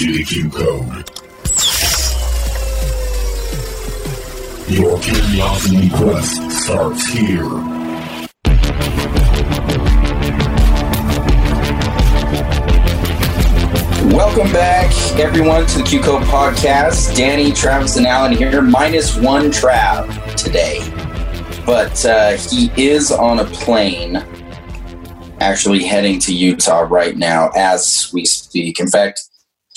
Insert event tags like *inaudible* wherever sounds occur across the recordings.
into the Q Code. Your curiosity quest starts here. Welcome back, everyone, to the Q Code podcast. Danny, Travis, and Alan here, minus one Trav today. But uh, he is on a plane, actually heading to Utah right now as we speak. In fact,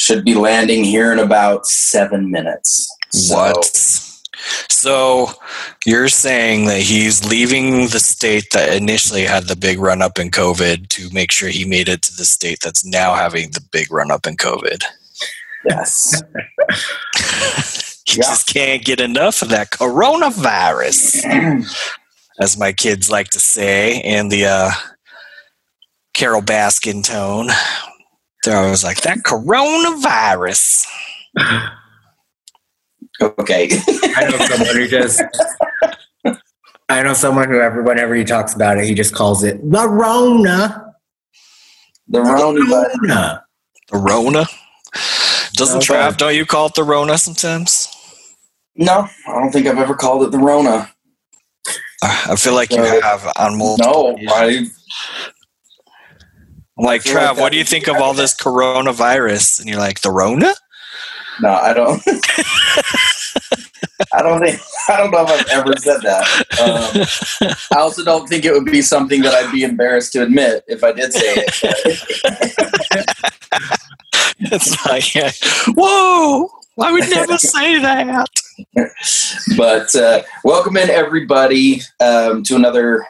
should be landing here in about seven minutes. So- What? So you're saying that he's leaving the state that initially had the big run up in COVID to make sure he made it to the state that's now having the big run up in COVID. Yes. *laughs* He Yeah. just can't get enough of that coronavirus, *clears throat* as my kids like to say in the uh, Carole Baskin tone. They're was like, that coronavirus. okay. I know someone who just. I know someone who, ever, whenever he talks about it, he just calls it the Rona. the Rona, but Rona. The Rona. Doesn't Okay. Trav, don't you call it the Rona sometimes? no, I don't think I've ever called it the Rona. I feel like you Uh, have on multiple. No, occasions. I I'm like feel like Trav, what do you think of all this coronavirus? And you're like, the Rona? no, I don't. *laughs* I don't think I don't know if I've ever said that. Um, I also don't think it would be something that I'd be embarrassed to admit if I did say it. *laughs* it's like, yeah, whoa, I would never say that. *laughs* but uh, welcome in everybody um, to another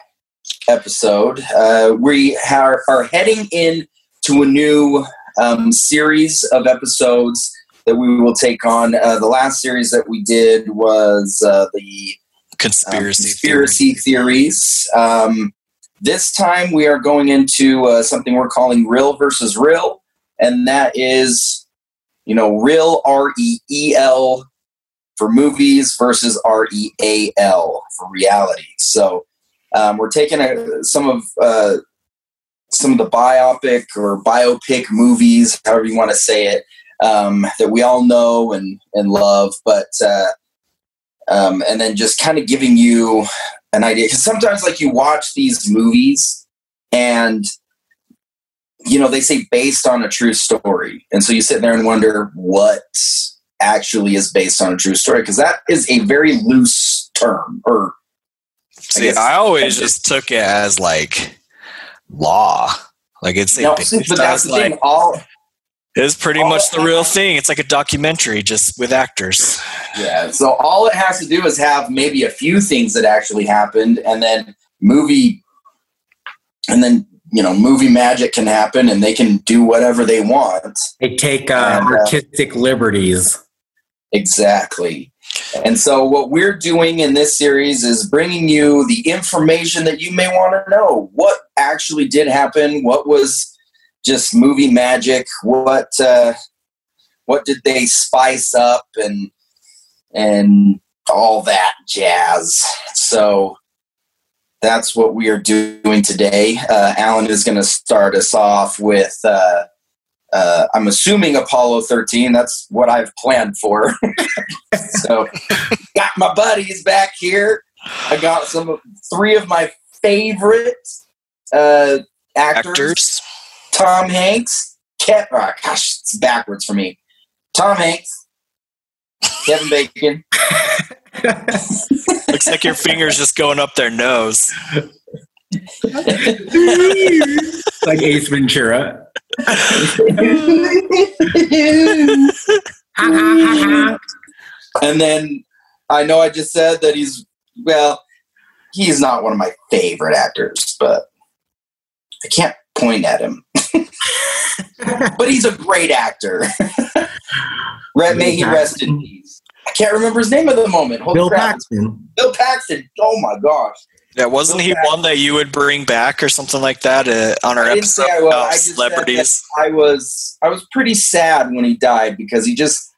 episode. Uh, we are, are heading in to a new um, series of episodes that we will take on. Uh, the last series that we did was uh, the um, Conspiracy, conspiracy theories. Um, this time we are going into uh, something we're calling real versus real, and that is, you know, real R E E L for movies versus R E A L for reality. So um, we're taking a, some of uh, some of the biopic or biopic movies, however you want to say it, um, that we all know and and love, but. Uh, um, and then just kind of giving you an idea because sometimes like you watch these movies and you know they say based on a true story and so you sit there and wonder what actually is based on a true story because that is a very loose term or See, guess- I always just took it as like law. Like it's no, based but that's as, the thing all it's pretty all- much the real thing. It's like a documentary just with actors. yeah so all it has to do is have maybe a few things that actually happened and then movie and then you know movie magic can happen and they can do whatever they want They take uh, And, uh, artistic liberties. Exactly. And so, what we're doing in this series is bringing you the information that you may want to know. What actually did happen? What was just movie magic? What uh, what did they spice up and and all that jazz? So that's what we are doing today. Uh, Alan is going to start us off with. Uh, uh, I'm assuming Apollo 13. That's what I've planned for. *laughs* so, got my buddies back here. I got some three of my favorite uh, actors: Actors. Tom Hanks, Kev. Oh, gosh, it's backwards for me. Tom Hanks, Kevin Bacon. *laughs* Looks like your fingers just going up their nose. *laughs* like Ace Ventura. *laughs* and then I know I just said that he's well, he's not one of my favorite actors, but I can't point at him. *laughs* but he's a great actor. *laughs* May he rest in peace. I can't remember his name at the moment. Holy Bill crap. Paxton. Bill Paxton. Oh my gosh. Yeah, wasn't he Okay. one that you would bring back or something like that uh, on our I didn't say episode I will. about I just said celebrities? that I was I was pretty sad when he died because he just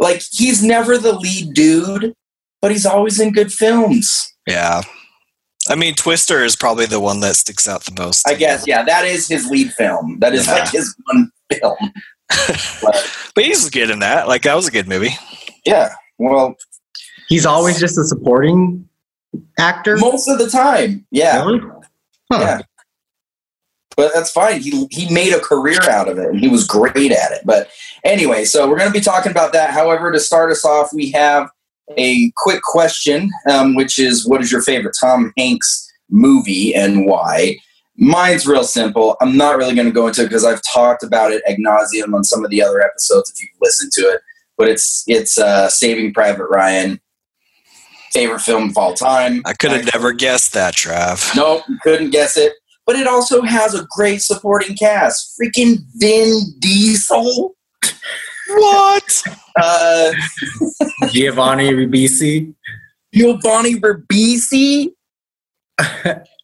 like he's never the lead dude, but he's always in good films. Yeah. I mean, Twister is probably the one that sticks out the most. I guess, yeah, that is his lead film. That is Yeah. like his one film. *laughs* But he's good in that. Like that was a good movie. Yeah. Well, He's always just a supporting actor. most of the time. Yeah. Really? Huh. Yeah. But that's fine. He he made a career out of it and he was great at it. But anyway, so we're going to be talking about that. However, to start us off, we have a quick question, um, which is what is your favorite Tom Hanks movie and why? Mine's real simple. I'm not really going to go into it because I've talked about it ad nauseum on some of the other episodes if you've listened to it. But it's it's uh, Saving Private Ryan. Favorite film of all time. I could have never guessed that, Trav. Nope, couldn't guess it. But it also has a great supporting cast. Freaking Vin Diesel. What? *laughs* Uh, Giovanni Ribisi. Giovanni Ribisi.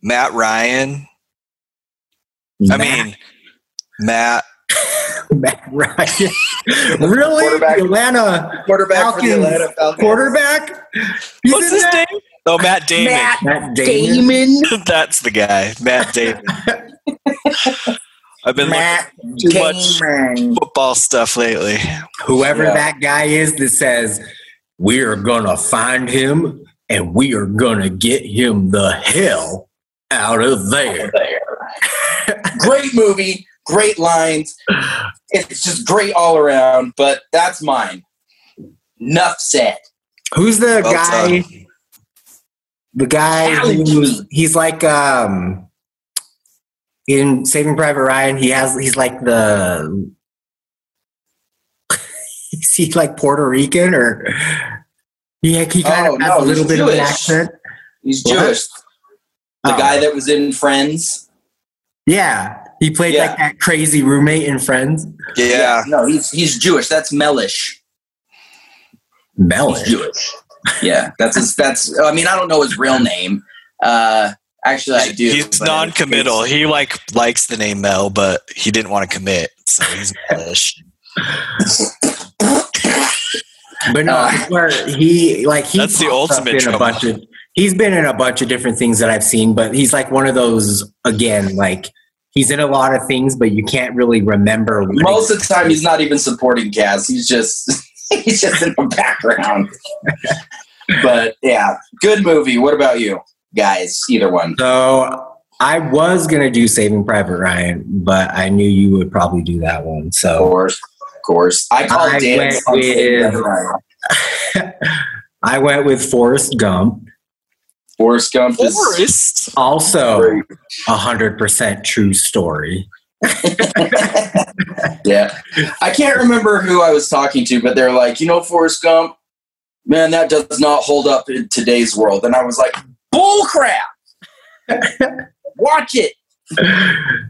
Matt Ryan. I mean, Matt. *laughs* Matt Ryan. *laughs* really? Quarterback. The Atlanta Quarterback for the Atlanta Falcons. quarterback? He's What's his that? name? Oh, Matt Damon. Matt Matt Damon. Damon. *laughs* That's the guy, Matt Damon. I've been Matt looking too much football stuff lately. Whoever Yeah. that guy is that says, we are going to find him and we are going to get him the hell out of there. There. great movie. Great lines. It's just great all around. But that's mine. Enough said. Who's the Well guy? done. The guy he's like um in Saving Private Ryan. He has he's like the *laughs* is he like Puerto Rican or yeah he kind Oh, of has no, a little bit of an accent. He's What? Jewish. The Oh. guy that was in Friends. Yeah, he played Yeah. like that crazy roommate in Friends. Yeah. No, he's he's Jewish. That's Mellish. He's Melon. Jewish. Yeah, that's his. That's. I mean, I don't know his real name. Uh, actually, I do. He's non-committal. He like likes the name Mel, but he didn't want to commit, so he's Melish. But no, Uh, where he like he That's the ultimate in a bunch of. He's been in a bunch of different things that I've seen, but he's like one of those again. Like he's in a lot of things, but you can't really remember. Most of the time, he's not even supporting cast. He's just *laughs* he's just in the background. *laughs* but yeah, good movie. What about you guys? Either one. So I was gonna do Saving Private Ryan, but I knew you would probably do that one. Of So course, of course. I call I Dan. went with- *laughs* I went with Forrest Gump. Forrest Gump is Also, a hundred percent true story. *laughs* yeah, I can't remember who I was talking to, but they're like, you know, Forrest Gump, man, that does not hold up in today's world. And I was like, bullcrap. *laughs* Watch it.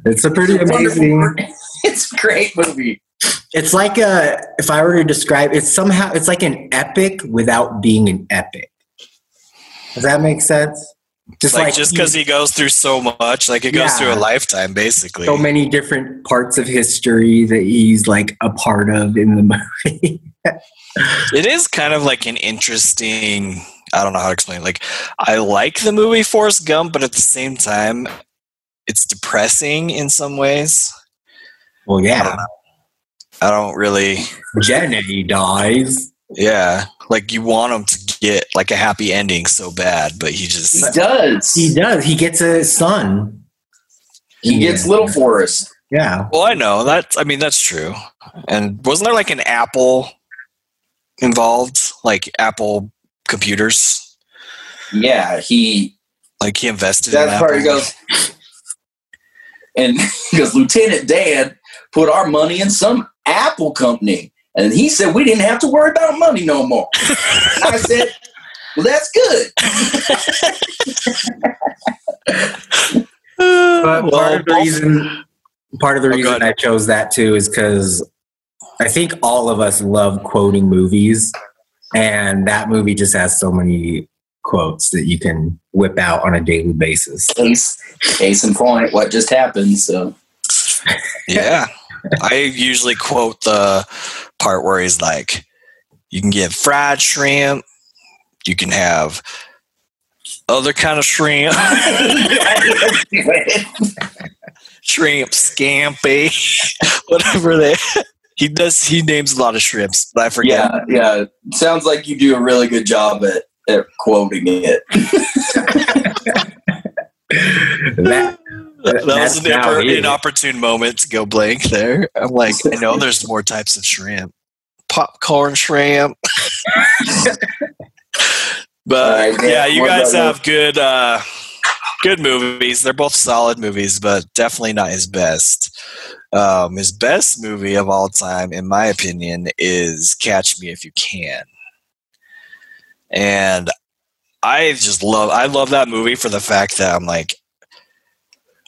It's a pretty It's amazing. movie. *laughs* It's a great movie. It's like a. If I were to describe, it's somehow it's like an epic without being an epic. Does that make sense? Just like, like, just because he goes through so much, like it goes Yeah. through a lifetime, basically. so many different parts of history that he's like a part of in the *laughs* movie. it is kind of like an interesting. I don't know how to explain. it. Like, I like the movie Forrest Gump, but at the same time, it's depressing in some ways. well, I don't yeah. I don't really. Jenny dies. Yeah, like you want him to get like a happy ending so bad, but he just he just does. He does. He gets a son. He gets little Forrest. Yeah. Well, I know that's. I mean, that's true. And wasn't there like an Apple involved, like Apple computers? Yeah, he. Like he invested. That's in part he goes. And *laughs* he goes, Lieutenant Dan put our money in some Apple company. And he said we didn't have to worry about money no more. I *laughs* said, Well, that's good. *laughs* But Well, part of the reason, part of the Oh, reason ahead. I chose that too is because I think all of us love quoting movies, and that movie just has so many quotes that you can whip out on a daily basis. Case, case in point, what just happened. So Yeah. I usually quote the part where he's like, you can get fried shrimp, you can have other kind of shrimp, *laughs* shrimp scampi, *laughs* whatever they He does. He names a lot of shrimps, but I forget. Yeah, yeah. Sounds like you do a really good job at, at quoting it. That, That, *laughs* That's was an now inopportune, moment to go blank there. I'm like, I know there's more types of shrimp. Popcorn shrimp. *laughs* but right, yeah, you guys have good uh good movies. They're both solid movies, but definitely not his best. Um, his best movie of all time, in my opinion, is Catch Me If You Can. And I just love I love that movie for the fact that I'm like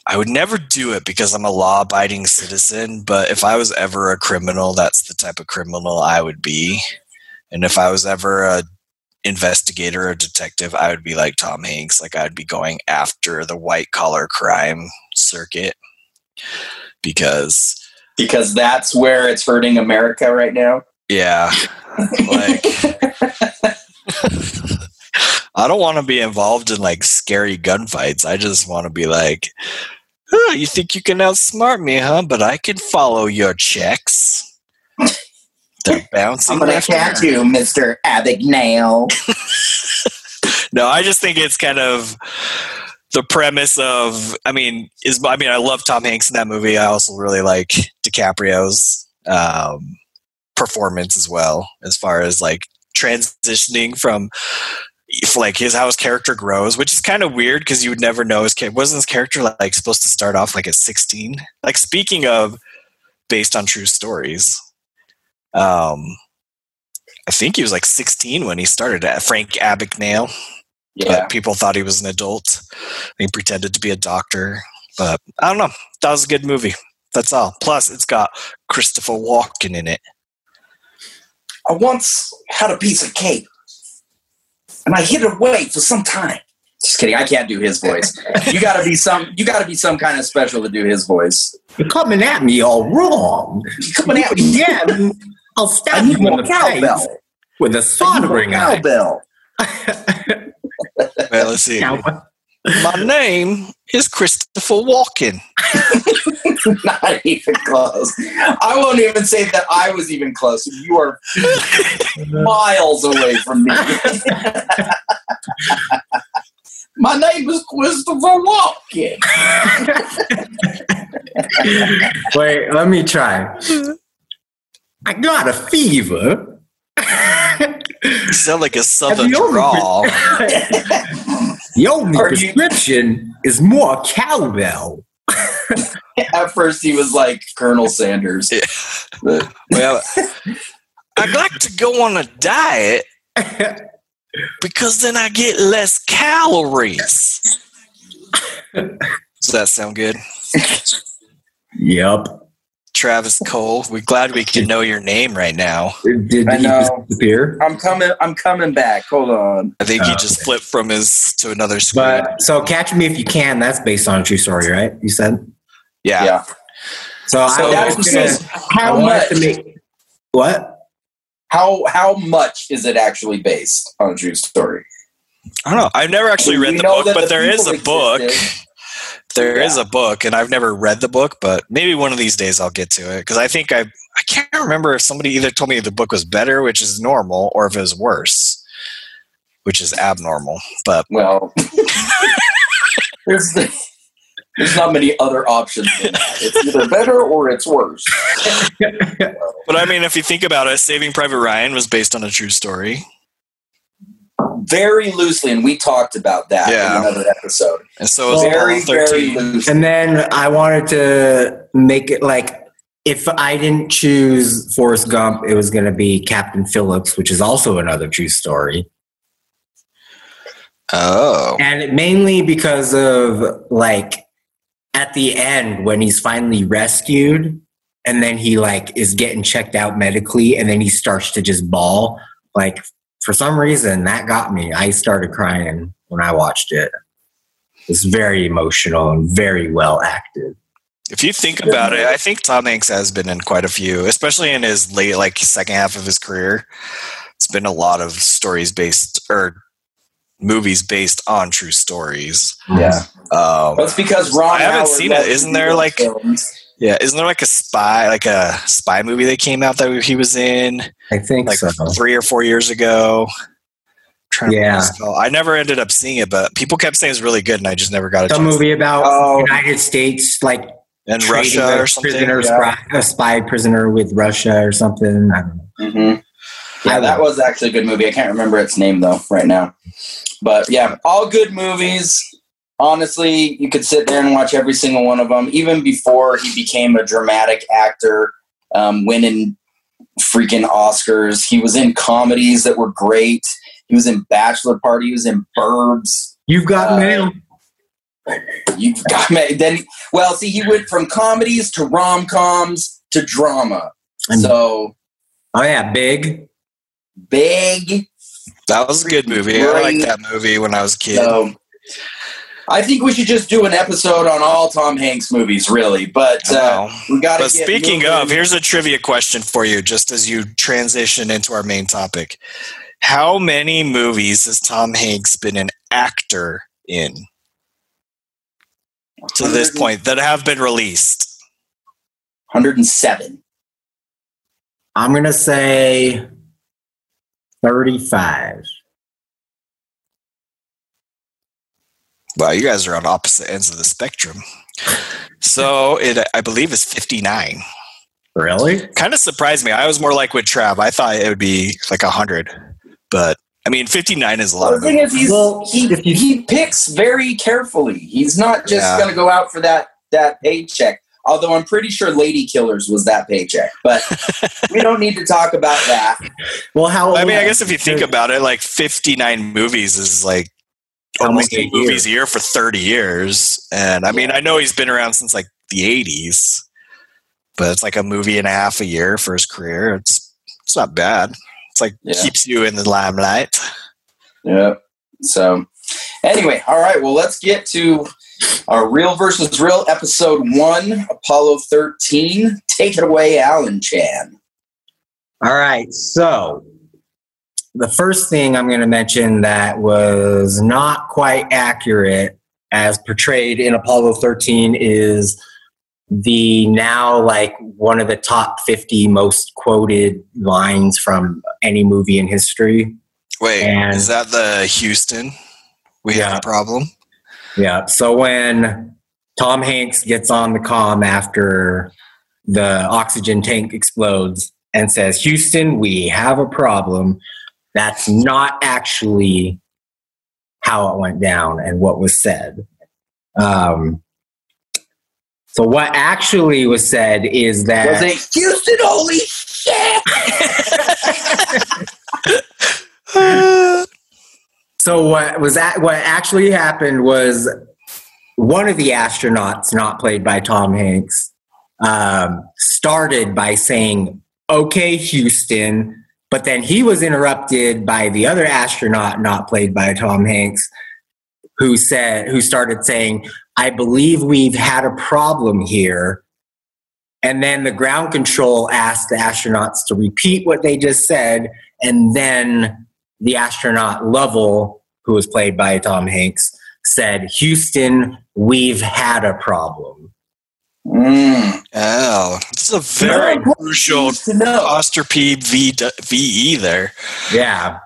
I would never do it because I'm a law abiding citizen, but if I was ever a criminal, that's the type of criminal I would be. And if I was ever a investigator or detective, I would be like Tom Hanks, like I'd be going after the white collar crime circuit because because that's where it's hurting America right now. yeah, *laughs* like *laughs* I don't want to be involved in like scary gunfights. I just want to be like, oh, you think you can outsmart me, huh? But I can follow your checks. *laughs* They're bouncing. I'm gonna catch you, Mister Abagnale. *laughs* No, I just think it's kind of the premise of. I mean, is I mean, I love Tom Hanks in that movie. I also really like DiCaprio's um, performance as well, as far as like transitioning from like his how his character grows, which is kind of weird because you would never know his character. Wasn't his character like supposed to start off like at sixteen? Like speaking of based on true stories, um, I think he was like sixteen when he started at Frank Abagnale Yeah, but people thought he was an adult. He pretended to be a doctor, but I don't know. That was a good movie. That's all. Plus, it's got Christopher Walken in it. I once had a piece of cake, and I hid it away for some time. Just kidding. I can't do his voice. You got to be some. You got to be some kind of special to do his voice. You're coming at me all wrong. You're coming at me? Yeah, I'll I stab need you in more the face cowbell. with a need more soldering iron. cowbell. Well, let's see. Cowbell. My name is Christopher Walken. *laughs* *laughs* Not even close. I won't even say that I was even close. You are *laughs* miles away from me. *laughs* My name is Christopher Walken. Wait, let me try. I got a fever. You sound like a southern the only- drawl. the only Are you- prescription is more cowbell. *laughs* At first, he was like Colonel Sanders. Yeah. Well, *laughs* I'd like to go on a diet because then I get less calories. Does that sound good? *laughs* Yep. Travis Cole, we're glad we can know your name right now. Did I know. disappear? I'm coming. I'm coming back. Hold on. I think he Oh, just flipped from his to another screen. But so catch me if you can. That's based on a true story, right? You said. yeah. Yeah. So, So I That's was the gonna, thing. I How much? to make what? How how much is it actually based on a true story? I don't know. I've never actually We read the book, but the there is a people book. Existed. There is Yeah. a book, and I've never read the book, but maybe one of these days I'll get to it because I think I I can't remember if somebody either told me the book was better, which is normal, or if it was worse, which is abnormal. But Well, *laughs* there's the, there's not many other options. It's either better or it's worse. *laughs* but I mean, if you think about it, Saving Private Ryan was based on a true story, Very loosely, and we talked about that Yeah. in another episode. and so is very, very thirteen. loose. And then I wanted to make it like if I didn't choose Forrest Gump, it was going to be Captain Phillips, which is also another true story. Oh, And mainly because of like at the end when he's finally rescued and then he like is getting checked out medically and then he starts to just bawl. Like for some reason that got me. I started crying when I watched it. It's very emotional and very well acted. if you think about it, I think Tom Hanks has been in quite a few, especially in his late, like second half of his career. It's been a lot of stories based or movies based on true stories. Yeah, Um, that's because Ron. I haven't Howard seen it. loves to Isn't there, like- films. Yeah, isn't there like a spy, like a spy movie that came out that he was in I think like so. three or four years ago? Trying Yeah. what. I never ended up seeing it, but people kept saying it was really good, and I just never got a Some chance. movie about Oh. United States, like in trading Russia a or something. prisoner, yeah. spy, a spy prisoner with Russia or something. I don't know. hmm Yeah, that was actually a good movie. I can't remember its name though right now. But yeah, all good movies. Honestly, you could sit there and watch every single one of them. Even before he became a dramatic actor, um, winning freaking Oscars, he was in comedies that were great. He was in Bachelor Party. He was in Burbs. You've got Uh, mail. You've got me. Then, well, see, he went from comedies to rom coms to drama. And- So Oh yeah, big. big. That was a good movie. I Great. liked that movie when I was a kid. So I think we should just do an episode on all Tom Hanks movies, really. But uh, we got to. But speaking of, here's a trivia question for you, just as you transition into our main topic. How many movies has Tom Hanks been an actor in to this point that have been released? 107. I'm gonna say thirty-five. Wow, you guys are on opposite ends of the spectrum. So it, I believe, is 59. Really? Kind of surprised me. I was more like with Trav. I thought it would be like 100, but I mean, 59 is a lot Well, the thing is, he's, Well, he he picks very carefully. He's not just Yeah. going to go out for that that paycheck. Although I'm pretty sure Lady Killers was that paycheck, but *laughs* we don't need to talk about that. Well, how? I mean, I guess if you think about it, like 59 movies is like How almost many eight a movies a year for 30 years. And I mean, I know he's been around since like the 80s, but it's like a movie and a half a year for his career. It's it's not bad. It's like Yeah. keeps you in the limelight. Yeah. So, anyway, all right. Well, let's get to our real versus real episode one, Apollo 13. Take it away, Alan Chan. All right. So the first thing I'm going to mention that was not quite accurate as portrayed in Apollo 13 is the now like one of the top 50 most quoted lines from any movie in history. Wait, And- is that the Houston? We have a problem. Yeah. So when Tom Hanks gets on the comm after the oxygen tank explodes and says, Houston, we have a problem, that's not actually how it went down and what was said. Um, so what actually was said is that Was it Houston? Holy shit! *laughs* So what was that? What actually happened was one of the astronauts, not played by Tom Hanks, um, started by saying, "Okay, Houston," but then he was interrupted by the other astronaut, not played by Tom Hanks, who said, who started saying, "I believe we've had a problem here." And then the ground control asked the astronauts to repeat what they just said, and then the astronaut Lovell, who was played by Tom Hanks, said, Houston, we've had a problem. Mm. Oh, this is a very Very crucial Needs to know. apostrophe v, VE there. Yeah.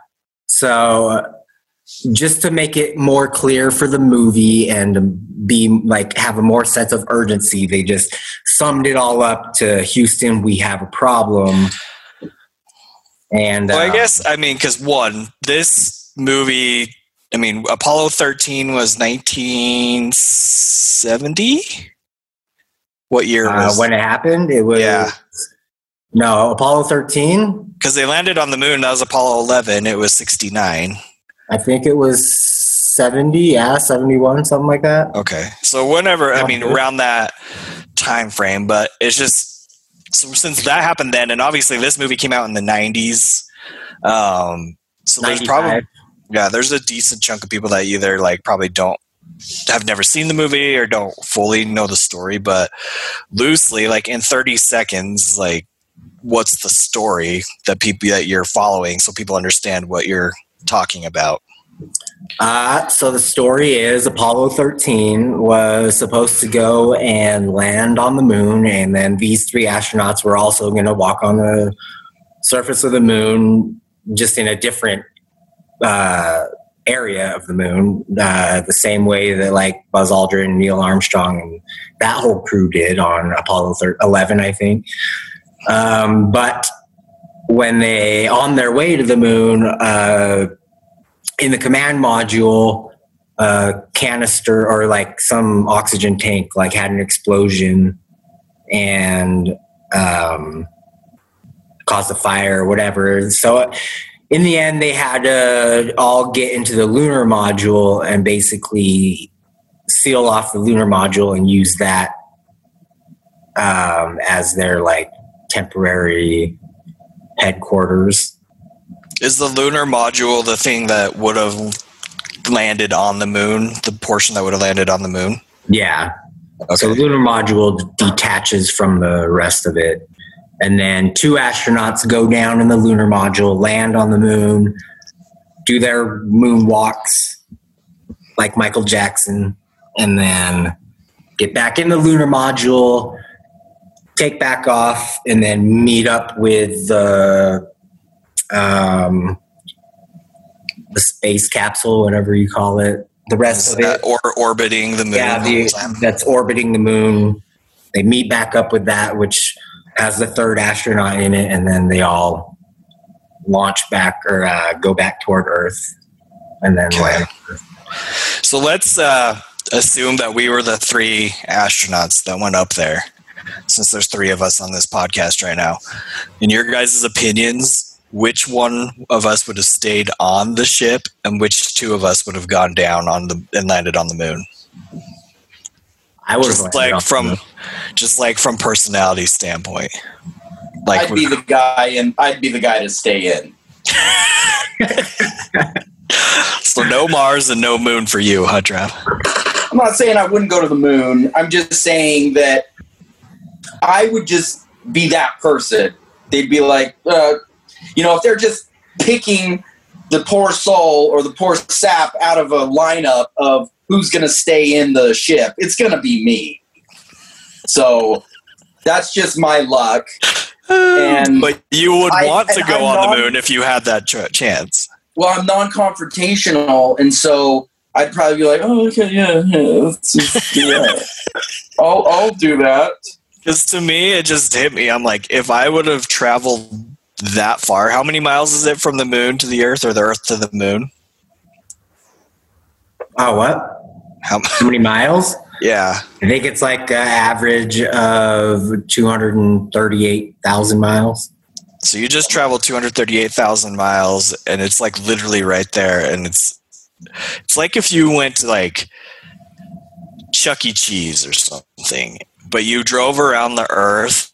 So, uh, just to make it more clear for the movie and be like have a more sense of urgency, they just summed it all up to Houston, we have a problem. And Well, I uh, guess I mean because one, this movie, I mean, Apollo thirteen was nineteen seventy. What year uh, was? when it happened, it was Yeah. no Apollo 13. Because they landed on the moon. That was Apollo eleven. It was sixty nine. I think it was 70, yeah, 71, something like that. Okay, so whenever I mean around that time frame, but it's just so since that happened then, and obviously this movie came out in the nineties. Um, so there's probably yeah, there's a decent chunk of people that either like probably don't have never seen the movie or don't fully know the story, but loosely, like in 30 seconds, like what's the story that people that you're following so people understand what you're talking about. Uh, so the story is Apollo 13 was supposed to go and land on the moon, and then these three astronauts were also going to walk on the surface of the moon, just in a different uh, area of the moon, uh, the same way that like Buzz Aldrin Neil Armstrong and that whole crew did on Apollo 11, I think. Um, but when they on their way to the moon, uh, in the command module, a canister or like some oxygen tank like had an explosion and um, caused a fire or whatever. So in the end, they had to all get into the lunar module and basically seal off the lunar module and use that um, as their like temporary headquarters. Is the lunar module the thing that would have landed on the moon? The portion that would have landed on the moon? Yeah. So the lunar module detaches from the rest of it. And then two astronauts go down in the lunar module, land on the moon, do their moon walks like Michael Jackson, and then get back in the lunar module, take back off, and then meet up with the um, the space capsule, whatever you call it. The rest of it, or orbiting the moon. yeah, the, that's orbiting the moon. They meet back up with that, which has the third astronaut in it, and then they all launch back or uh, go back toward Earth, and then Okay. land. So let's uh, assume that we were the three astronauts that went up there, since there's three of us on this podcast right now. In your guys' opinions, which one of us would have stayed on the ship, and which two of us would have gone down on the and landed on the moon? I would have Just like from, the- just like from personality standpoint. Like I'd be the guy, and I'd be the guy to stay in. *laughs* so no Mars and no moon for you, huh, Trav? I'm not saying I wouldn't go to the moon. I'm just saying that I would just be that person. They'd be like, uh, you know, if they're just picking the poor soul or the poor sap out of a lineup of who's going to stay in the ship, it's going to be me. So that's just my luck. And- but you would I- want to go I'm on not- the moon if you had that ch- chance. Well, I'm non-confrontational, and so I'd probably be like, "Oh, okay, yeah, yeah let's just do that. *laughs* I'll, I'll do that." Because to me, it just hit me. I'm like, if I would have traveled that far, how many miles is it from the moon to the Earth, or the Earth to the moon? oh, what? How? How many miles? Yeah, I think it's like an average of two hundred and thirty-eight thousand miles. so you just traveled 238,000 miles, and it's like literally right there, and it's it's like if you went to like Chuck E. Cheese or something, but you drove around the Earth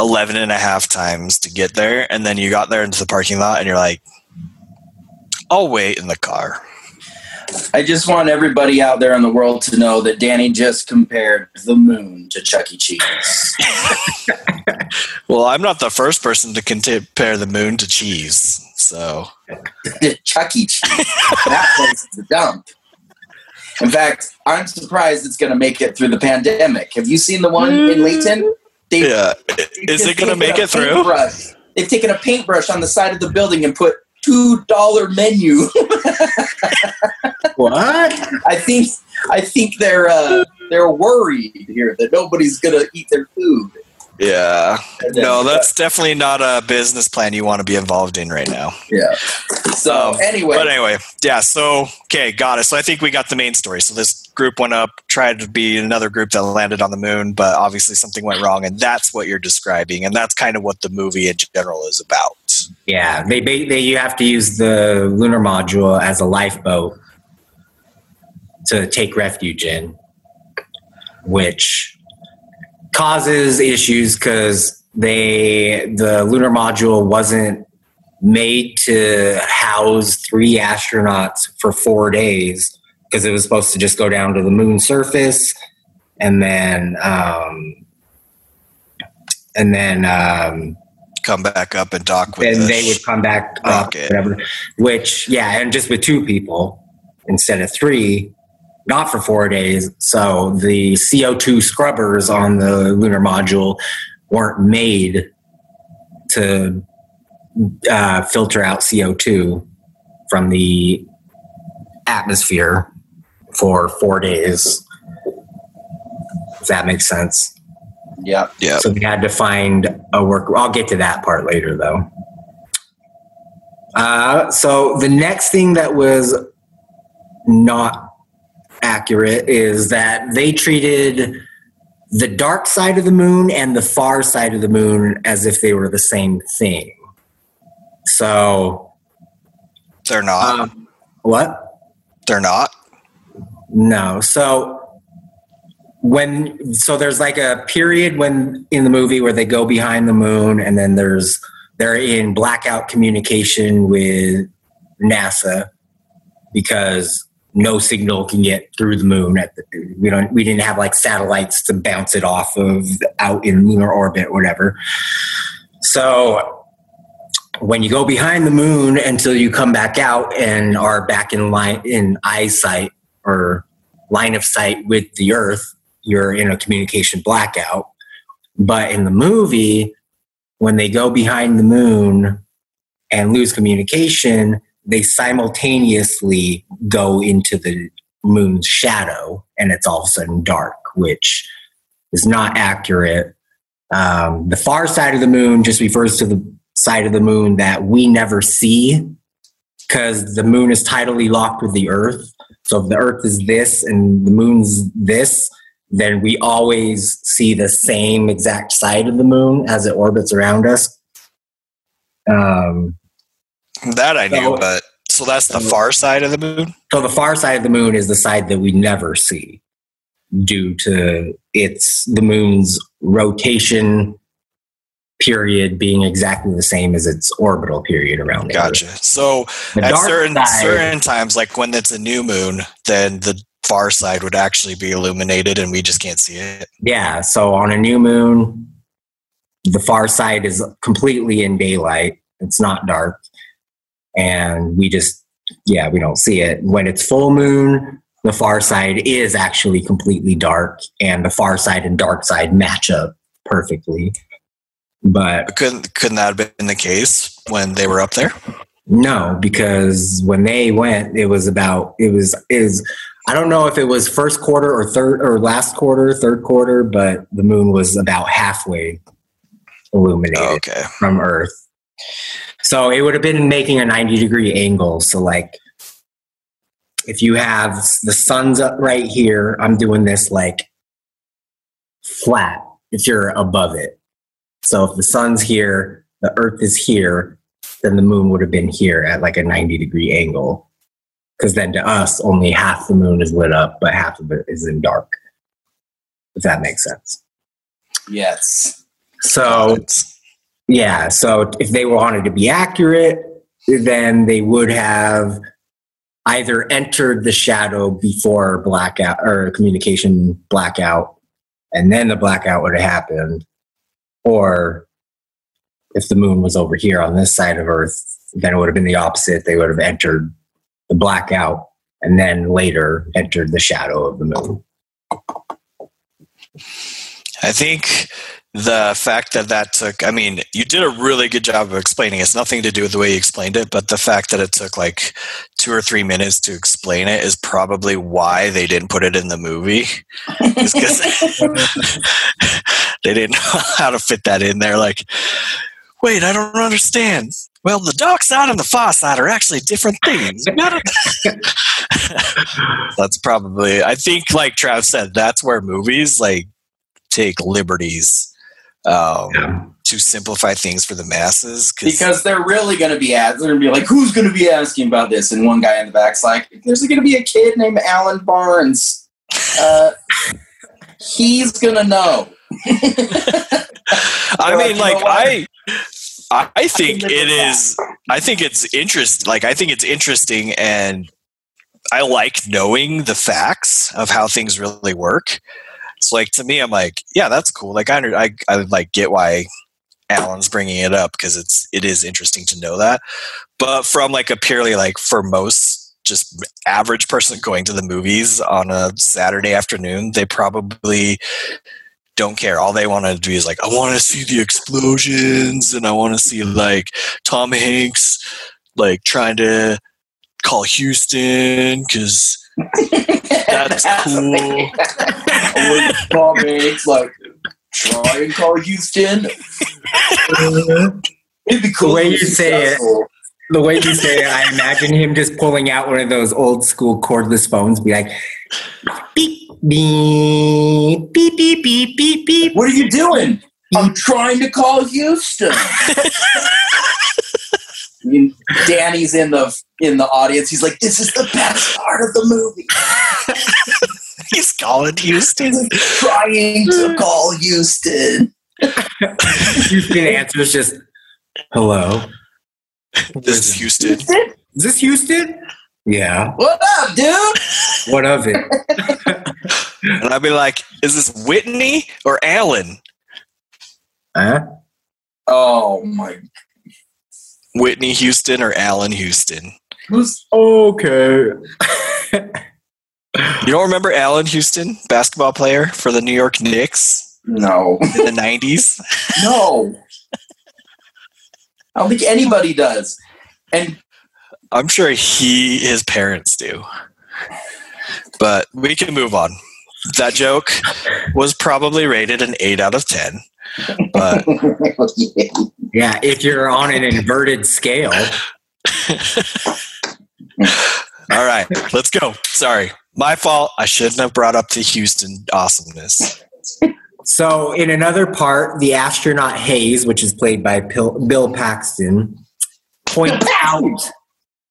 11 and a half times to get there, and then you got there into the parking lot, and you're like, I'll wait in the car. I just want everybody out there in the world to know that Danny just compared the moon to Chuck E. Cheese. *laughs* Well, I'm not the first person to compare the moon to cheese. So, *laughs* Chuck E. Cheese. that place is a dump. In fact, I'm surprised it's going to make it through the pandemic. Have you seen the one in mm. Layton? They, yeah. they've Is it going to make it through? They've taken a paintbrush on the side of the building and put two dollar menu. *laughs* What? I think I think they're uh, they're worried here that nobody's gonna eat their food. Yeah. No, that's definitely not a business plan you want to be involved in right now. yeah. So Um, anyway, But anyway, yeah. So, okay, got it. So I think we got the main story. So this group went up, tried to be another group that landed on the moon, but obviously something went wrong, and that's what you're describing, and that's kind of what the movie in general is about. Yeah, they, ba- they you have to use the lunar module as a lifeboat to take refuge in, which causes issues because they the lunar module wasn't made to house three astronauts for four days because it was supposed to just go down to the moon surface and then um, and then um, Come back up and talk with then the they would come back up, whatever. Which, yeah, and just with two people. instead of three, not for four days. So the CO2 scrubbers on the lunar module weren't made to uh, filter out CO2 from the atmosphere for four days. If that makes sense. Yep. Yeah. So we had to find a work. I'll get to that part later, though. Uh, so the next thing that was not accurate is that they treated the dark side of the moon and the far side of the moon as if they were the same thing. So, They're not. um, what? They're not. No. So when so there's like a period when in the movie where they go behind the moon and then there's they're in blackout communication with NASA because no signal can get through the moon at the, we don't we didn't have like satellites to bounce it off of out in lunar orbit or whatever. So when you go behind the moon until you come back out and are back in line in eyesight or line of sight with the earth you're in a communication blackout but in the movie when they go behind the moon and lose communication they simultaneously go into the moon's shadow and it's all of a sudden dark which is not accurate. Um, the far side of the moon just refers to the side of the moon that we never see because the moon is tidally locked with the earth. So if the earth is this and the moon's this then we always see the same exact side of the moon as it orbits around us. Um, That I knew, So- but so that's the far side of the moon. so the far side of the moon is the side that we never see due to its the moon's rotation period being exactly the same as its orbital period around the Gotcha. Earth. So The at certain side- certain times, like when it's a new moon, then the far side would actually be illuminated, and we just can't see it. Yeah, so on a new moon, the far side is completely in daylight. It's not dark. And we just, yeah, we don't see it. When it's full moon, the far side is actually completely dark, and the far side and dark side match up perfectly. But couldn't couldn't that have been the case when they were up there? no, because when they went, it was about, it was, is, I don't know if it was first quarter or third or last quarter, third quarter, but the moon was about halfway illuminated Okay. from Earth. So it would have been making a 90 degree angle. So, like, if you have the sun's up right here, I'm doing this like flat if you're above it. So, if the sun's here, the Earth is here, then the moon would have been here at like a 90 degree angle. Because then to us, only half the moon is lit up, but half of it is in dark. If that makes sense. Yes. So, yeah, so if they wanted to be accurate, then they would have either entered the shadow before blackout or communication blackout, and then the blackout would have happened. Or if the moon was over here on this side of Earth, then it would have been the opposite. They would have entered the blackout and then later entered the shadow of the moon. I think the fact that that took, I mean, you did a really good job of explaining. It's nothing to do with the way you explained it, but the fact that it took like two or three minutes to explain it is probably why they didn't put it in the movie. Is 'cause *laughs* they didn't know how to fit that in there. Like, wait, I don't understand. Well, the dark side and the far side are actually different things. *laughs* *laughs* That's probably, I think, like Trav said, that's where movies like take liberties um, Yeah. to simplify things for the masses Because they're really going to be asked. They're going to be like, "Who's going to be asking about this?" And one guy in the back's like, "There's going to be a kid named Alan Barnes. *laughs* Uh, he's going to know." I mean, like, like I, I, I think live it is. I think it's interest. Like I think it's interesting, and I like knowing the facts of how things really work. So, like to me, I'm like, yeah, that's cool. Like I, I, I like get why Alan's bringing it up because it's it is interesting to know that. But from like a purely like for most just average person going to the movies on a Saturday afternoon, they probably don't care. All they want to do is like, I want to see the explosions and I want to see like Tom Hanks like trying to call Houston because that's cool. *laughs* Tom Hanks, like, try and call Houston. *laughs* It'd be cool. The way you he was say it. The way you say it, I imagine him just pulling out one of those old school cordless phones, be like, beep, beep, beep, beep, beep, beep, beep. What are you doing? I'm trying to call Houston. *laughs* I mean, Danny's in the in the audience. He's like, "This is the best part of the movie." *laughs* He's calling Houston. Trying to mm. call Houston. Houston answers just, hello. This is Houston. Is this Houston? Yeah. What up, dude? What of it? And I'd be like, is this Whitney or Allan? Huh? Oh my! Whitney Houston or Allan Houston? Who's Okay. You don't remember Allan Houston, basketball player for the New York Knicks no, in the 90s? *laughs* no? I don't think anybody does. And I'm sure he, his parents do. But we can move on. That joke was probably rated an 8 out of 10. But *laughs* Yeah, if you're on an inverted scale. *laughs* all right, let's go. Sorry. My fault. I shouldn't have brought up the Houston awesomeness. So, in another part, the astronaut Haise, which is played by Pil- Bill Paxton, points out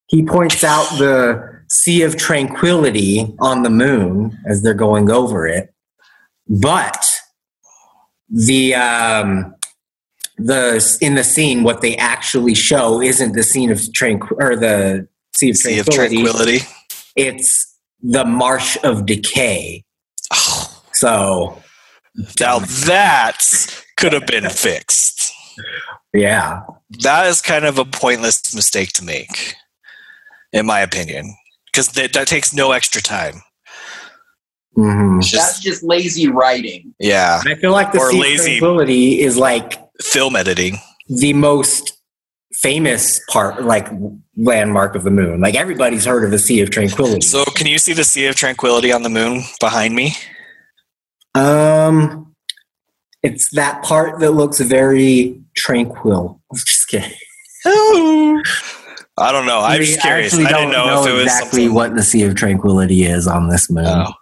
he points out the Sea of Tranquility on the moon as they're going over it, but the um, the in the scene, what they actually show isn't the scene of tranquil or the Sea of Sea of Tranquility. Tranquility. It's the Marsh of Decay. Oh, *sighs* So, now that could have been fixed. yeah. That is kind of a pointless mistake to make, in my opinion, because that, that takes no extra time. Hmm It's that's just, just lazy writing. yeah, I feel like the Or Sea of lazy- Tranquility is like film editing. the most famous part, like landmark of the moon. Like everybody's heard of the Sea of Tranquility. So, can you see the Sea of Tranquility on the moon behind me? um, it's that part that looks very tranquil. *laughs* Just kidding. *laughs* I don't know. I'm We just curious. I actually didn't don't know, if it was exactly something. what the Sea of Tranquility is on this moon. Oh.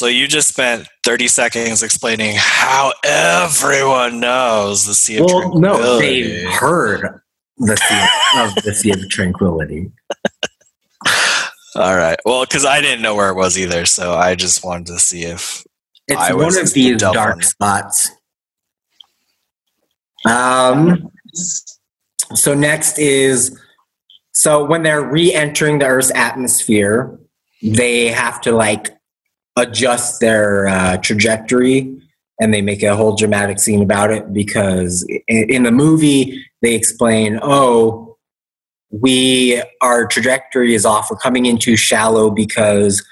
So you just spent 30 seconds explaining how everyone knows the Sea of Well, no, they've heard the sea of the Sea of Tranquility. All right. Well, because I didn't know where it was either, so I just wanted to see if It's I one of these dark spots. Um. So next is so when they're re-entering the Earth's atmosphere, they have to like adjust their uh, trajectory, and they make a whole dramatic scene about it because in, the movie they explain, "Oh, we our trajectory is off. We're coming in too shallow because."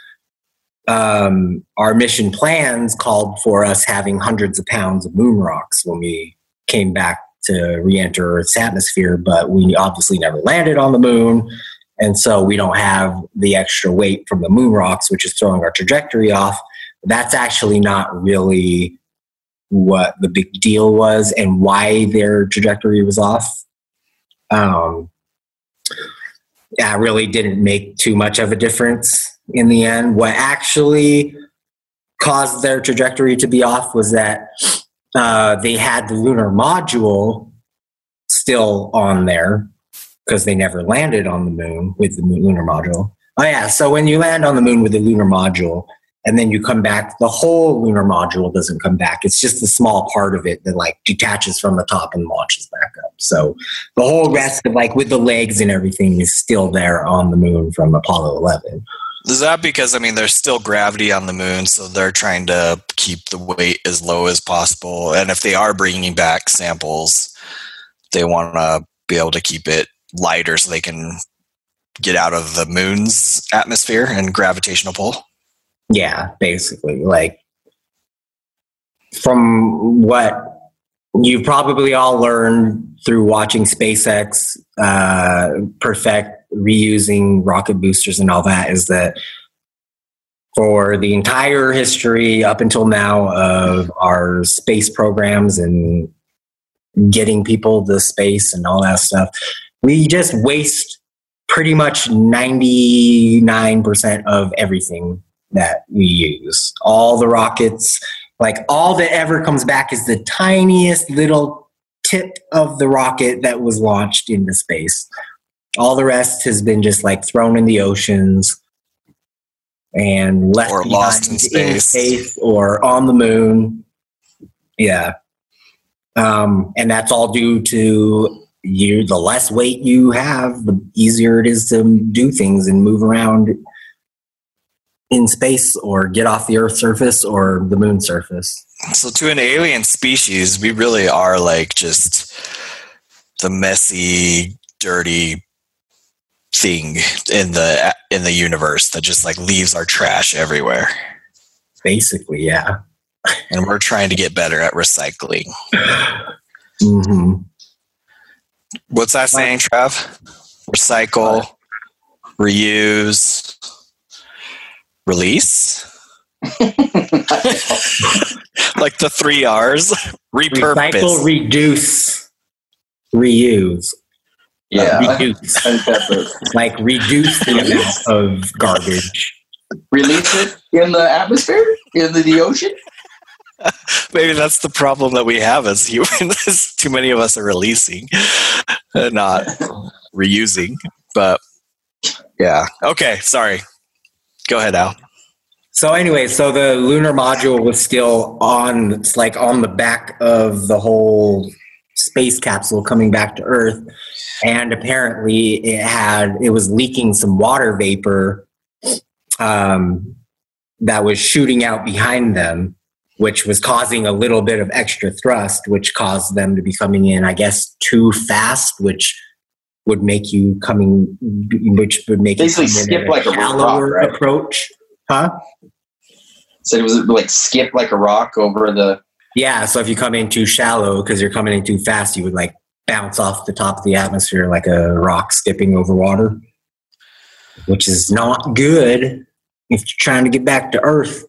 um, our mission plans called for us having hundreds of pounds of moon rocks when we came back to re-enter Earth's atmosphere, but we obviously never landed on the moon, and so we don't have the extra weight from the moon rocks, which is throwing our trajectory off. That's actually not really what the big deal was and why their trajectory was off. Um, really didn't make too much of a difference in the end. What actually caused their trajectory to be off was that uh, they had the lunar module still on there because they never landed on the moon with the lunar module. Oh, yeah. So when you land on the moon with the lunar module and then you come back, the whole lunar module doesn't come back. It's just the small part of it that like detaches from the top and launches back up. So the whole rest of like with the legs and everything is still there on the moon from Apollo 11. is that because I mean there's still gravity on the moon, so they're trying to keep the weight as low as possible, and if they are bringing back samples, they want to be able to keep it lighter so they can get out of the moon's atmosphere and gravitational pull. Yeah, basically. Like from what you probably all learned through watching SpaceX uh, perfect reusing rocket boosters and all that is that for the entire history up until now of our space programs and getting people to space and all that stuff, we just waste pretty much 99% of everything that we use. All the rockets, like all that ever comes back is the tiniest little tip of the rocket that was launched into space. All the rest has been just like thrown in the oceans and left Or lost in behind space. or on the moon. Yeah. Um, and that's all due to you. The less weight you have, the easier it is to do things and move around in space or get off the Earth's surface or the moon surface. So to an alien species, we really are like just the messy, dirty thing in the in the universe that just like leaves our trash everywhere. Basically, yeah. And we're trying to get better at recycling. *laughs* hmm What's that saying, Trev? Recycle, reuse, release? *laughs* like the three R's. Repurpose. Recycle, reduce, reuse. yeah. Uh, reduce. think that's it. like reduce the amount of garbage. Release it in the atmosphere, in the, the ocean. *laughs* Maybe that's the problem that we have as humans. *laughs* Too many of us are releasing, uh, not reusing. But yeah. Okay. Sorry. Go ahead, Al. So anyway, so the lunar module was still on. It's like on the back of the whole space capsule coming back to Earth, and apparently it had it was leaking some water vapor um, that was shooting out behind them, which was causing a little bit of extra thrust, which caused them to be coming in, I guess, too fast, which would make you coming, which would make Basically you skip a like a rock, right? approach, huh? So it was like skip like a rock over the. Yeah, so if you come in too shallow because you're coming in too fast, you would like bounce off the top of the atmosphere like a rock skipping over water, which is not good if you're trying to get back to Earth.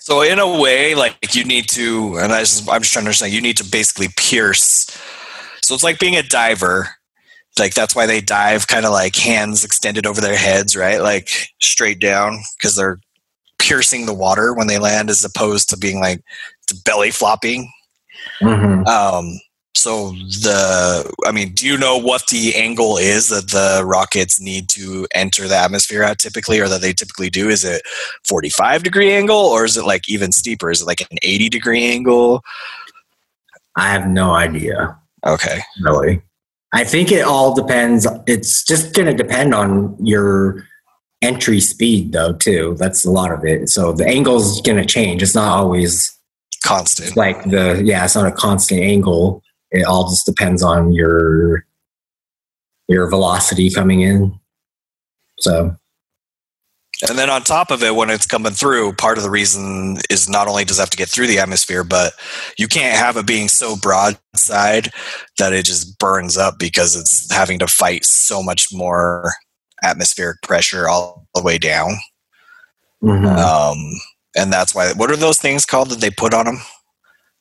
So in a way, like you need to, and I just, I'm just trying to understand. You need to basically pierce. So it's like being a diver. Like that's why they dive, kind of like hands extended over their heads, right? Like straight down, because they're piercing the water when they land, as opposed to being like belly flopping. Mm-hmm. Um, so the, I mean, do you know what the angle is that the rockets need to enter the atmosphere at typically, or that they typically do? Is it 45 degree angle, or is it like even steeper? Is it like an 80 degree angle? I have no idea, Okay. really. I think it all depends. It's just going to depend on your entry speed, though, too. That's a lot of it. So the angle's going to change. It's not always Constant. like the yeah it's not a constant angle it all just depends on your your velocity coming in so And then on top of it, when it's coming through, part of the reason is not only does it have to get through the atmosphere, but you can't have it being so broadside that it just burns up because it's having to fight so much more atmospheric pressure all the way down. mhm. Um, and that's why, what are those things called that they put on them?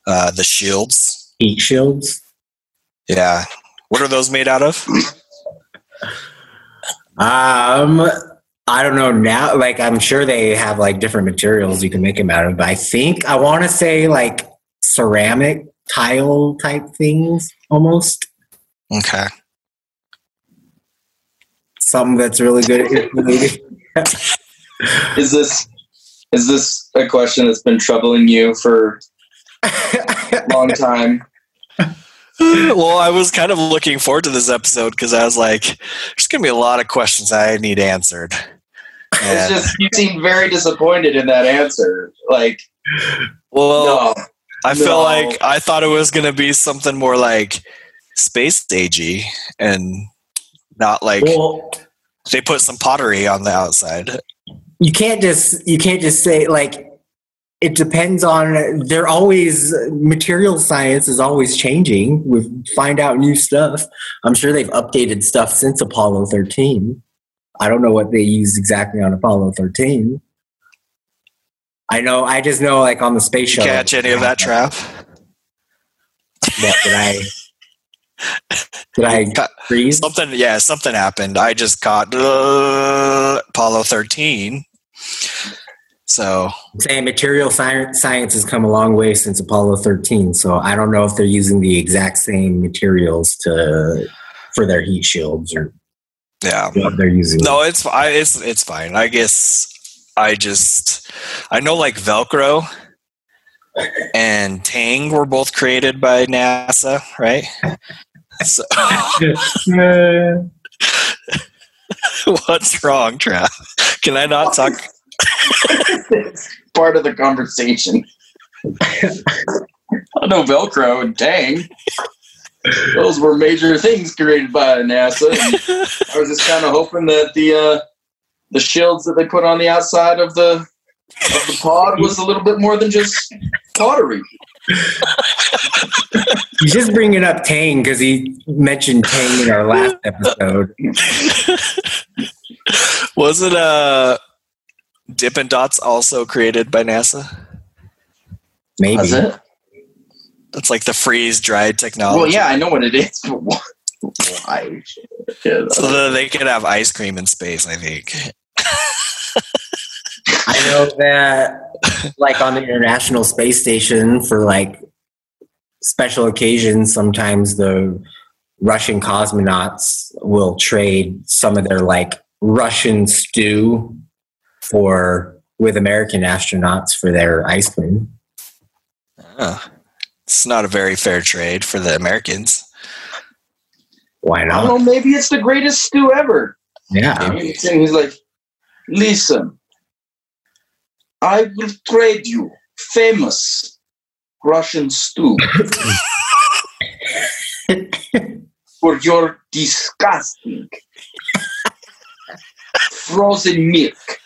Uh, the shields. heat shields Yeah. What are those made out of? um i don't know now like i'm sure they have like different materials you can make them out of but i think i want to say like ceramic tile type things almost Okay. something that's really good. *laughs* Is this is this a question that's been troubling you for a long time? *laughs* well, I was kind of looking forward to this episode because I was like, there's going to be a lot of questions I need answered. *laughs* It's just you seem very disappointed in that answer. Like, well, no, I feel like I thought it was going to be something more like space agey and not like well they put some pottery on the outside. you can't just you can't just say like it depends on they're always material science is always changing we find out new stuff i'm sure they've updated stuff since apollo 13 i don't know what they used exactly on apollo 13 i know i just know like on the space Did you shuttle catch any of that trap? What, did i did i Ca- freeze Something, yeah, something happened. I just caught uh, Apollo 13. So I'm saying material science, science has come a long way since Apollo 13. So I don't know if they're using the exact same materials to for their heat shields or yeah, what they're using. no, it's I, it's it's fine. I guess I just I know like Velcro and Tang were both created by NASA, right? So, *laughs* what's wrong, Trav? Can I not talk? It's *laughs* part of the conversation. *laughs* I know Velcro and Tang. Those were major things created by NASA. I was just kind of hoping that the uh, the shields that they put on the outside of the of the pod was a little bit more than just pottery. He's just bringing up Tang because he mentioned Tang in our last episode. *laughs* Wasn't uh Dippin' Dots also created by NASA? Maybe. That's it. That's like the freeze dried technology. Well, yeah, I know what it is, but why? why? Yeah, So that they could have ice cream in space, I think. I know that, like on the International Space Station, for like special occasions, sometimes the Russian cosmonauts will trade some of their like Russian stew for with American astronauts for their ice cream. Huh. It's not a very fair trade for the Americans. Why I don't not? know. Maybe it's the greatest stew ever. Yeah. And he's like, listen, I will trade you famous Russian stew *laughs* for your disgusting frozen milk.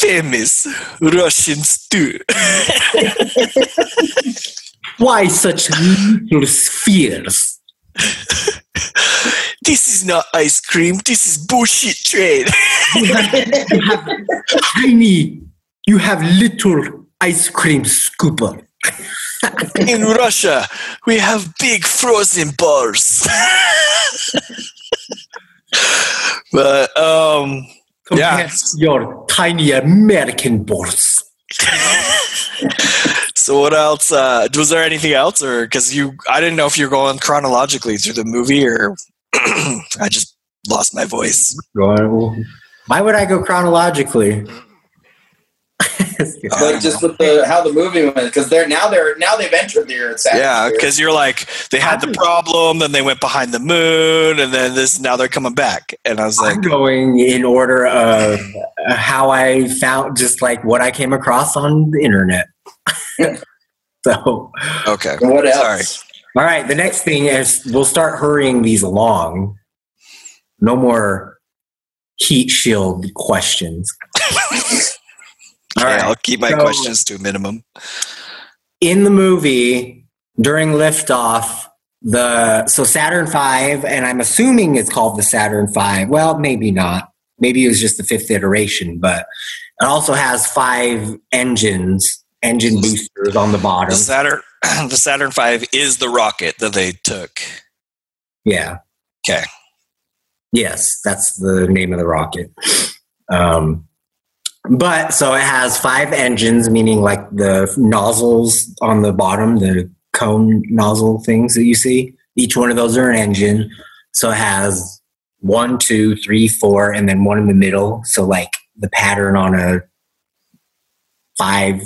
Famous Russian stew. Why such little spheres? This is not ice cream. This is bullshit trade. You have, you have tiny, you have little ice cream scooper. In Russia, we have big frozen bars. *laughs* but um Yeah. Your tiny American balls. *laughs* so what else uh was there anything else or cuz you I didn't know if you're going chronologically through the movie or *clears throat* I just lost my voice. Why would I go chronologically? *laughs* Like just with the how the movie went, because they're now they're now they've entered the Earth's Yeah, cuz you're like they had the problem then they went behind the moon and then this now they're coming back and I was like I'm going in order of uh, how I found just like what I came across on the internet. *laughs* so, okay. what else? Sorry. all right, the next thing is we'll start hurrying these along. No more heat shield questions. *laughs* All Okay. I'll keep my so- questions to a minimum. in the movie during liftoff the so saturn v and i'm assuming it's called the saturn v well maybe not maybe it was just the fifth iteration but it also has five engines engine boosters on the bottom The Saturn *clears throat* the Saturn V is the rocket that they took. yeah Okay. yes that's the name of the rocket um but so it has five engines meaning like the nozzles on the bottom the cone nozzle things that you see each one of those are an engine so it has one two three four and then one in the middle so like the pattern on a five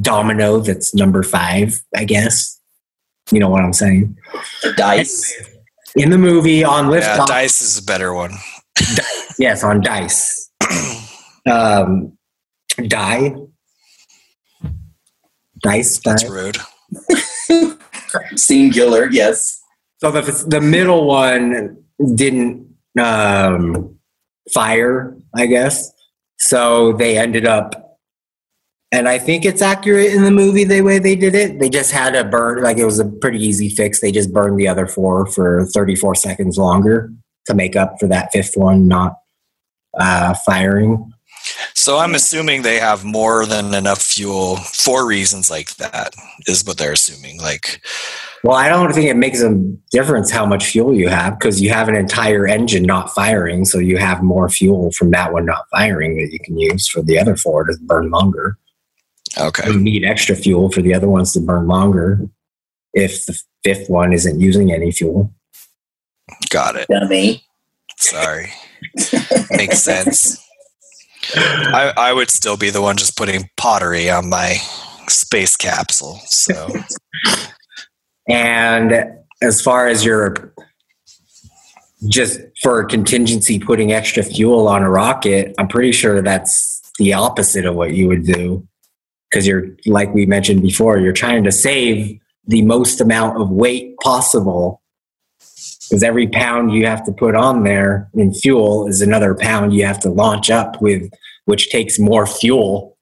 domino that's number five i guess you know what i'm saying Dice. in the movie on lift Yeah, Dice is a better one. Yes, on dice. *clears throat* um, die. Dice, That's rude. *laughs* Singular, yes. So the the middle one didn't um, fire, I guess. So they ended up, and I think it's accurate in the movie the way they did it. They just had to burn, like it was a pretty easy fix. They just burned the other four for 34 seconds longer to make up for that fifth one not uh, firing. So I'm assuming they have more than enough fuel for reasons like that, is what they're assuming. Like, Well, I don't think it makes a difference how much fuel you have because you have an entire engine not firing, so you have more fuel from that one not firing that you can use for the other four to burn longer. okay. You need extra fuel for the other ones to burn longer if the fifth one isn't using any fuel. Got it. Dummy. Sorry. Makes sense. *laughs* I, I would still be the one just putting pottery on my space capsule. So And as far as your just for contingency putting extra fuel on a rocket, I'm pretty sure that's the opposite of what you would do. Because you're, like we mentioned before, you're trying to save the most amount of weight possible. Because every pound you have to put on there in fuel is another pound you have to launch up with, which takes more fuel.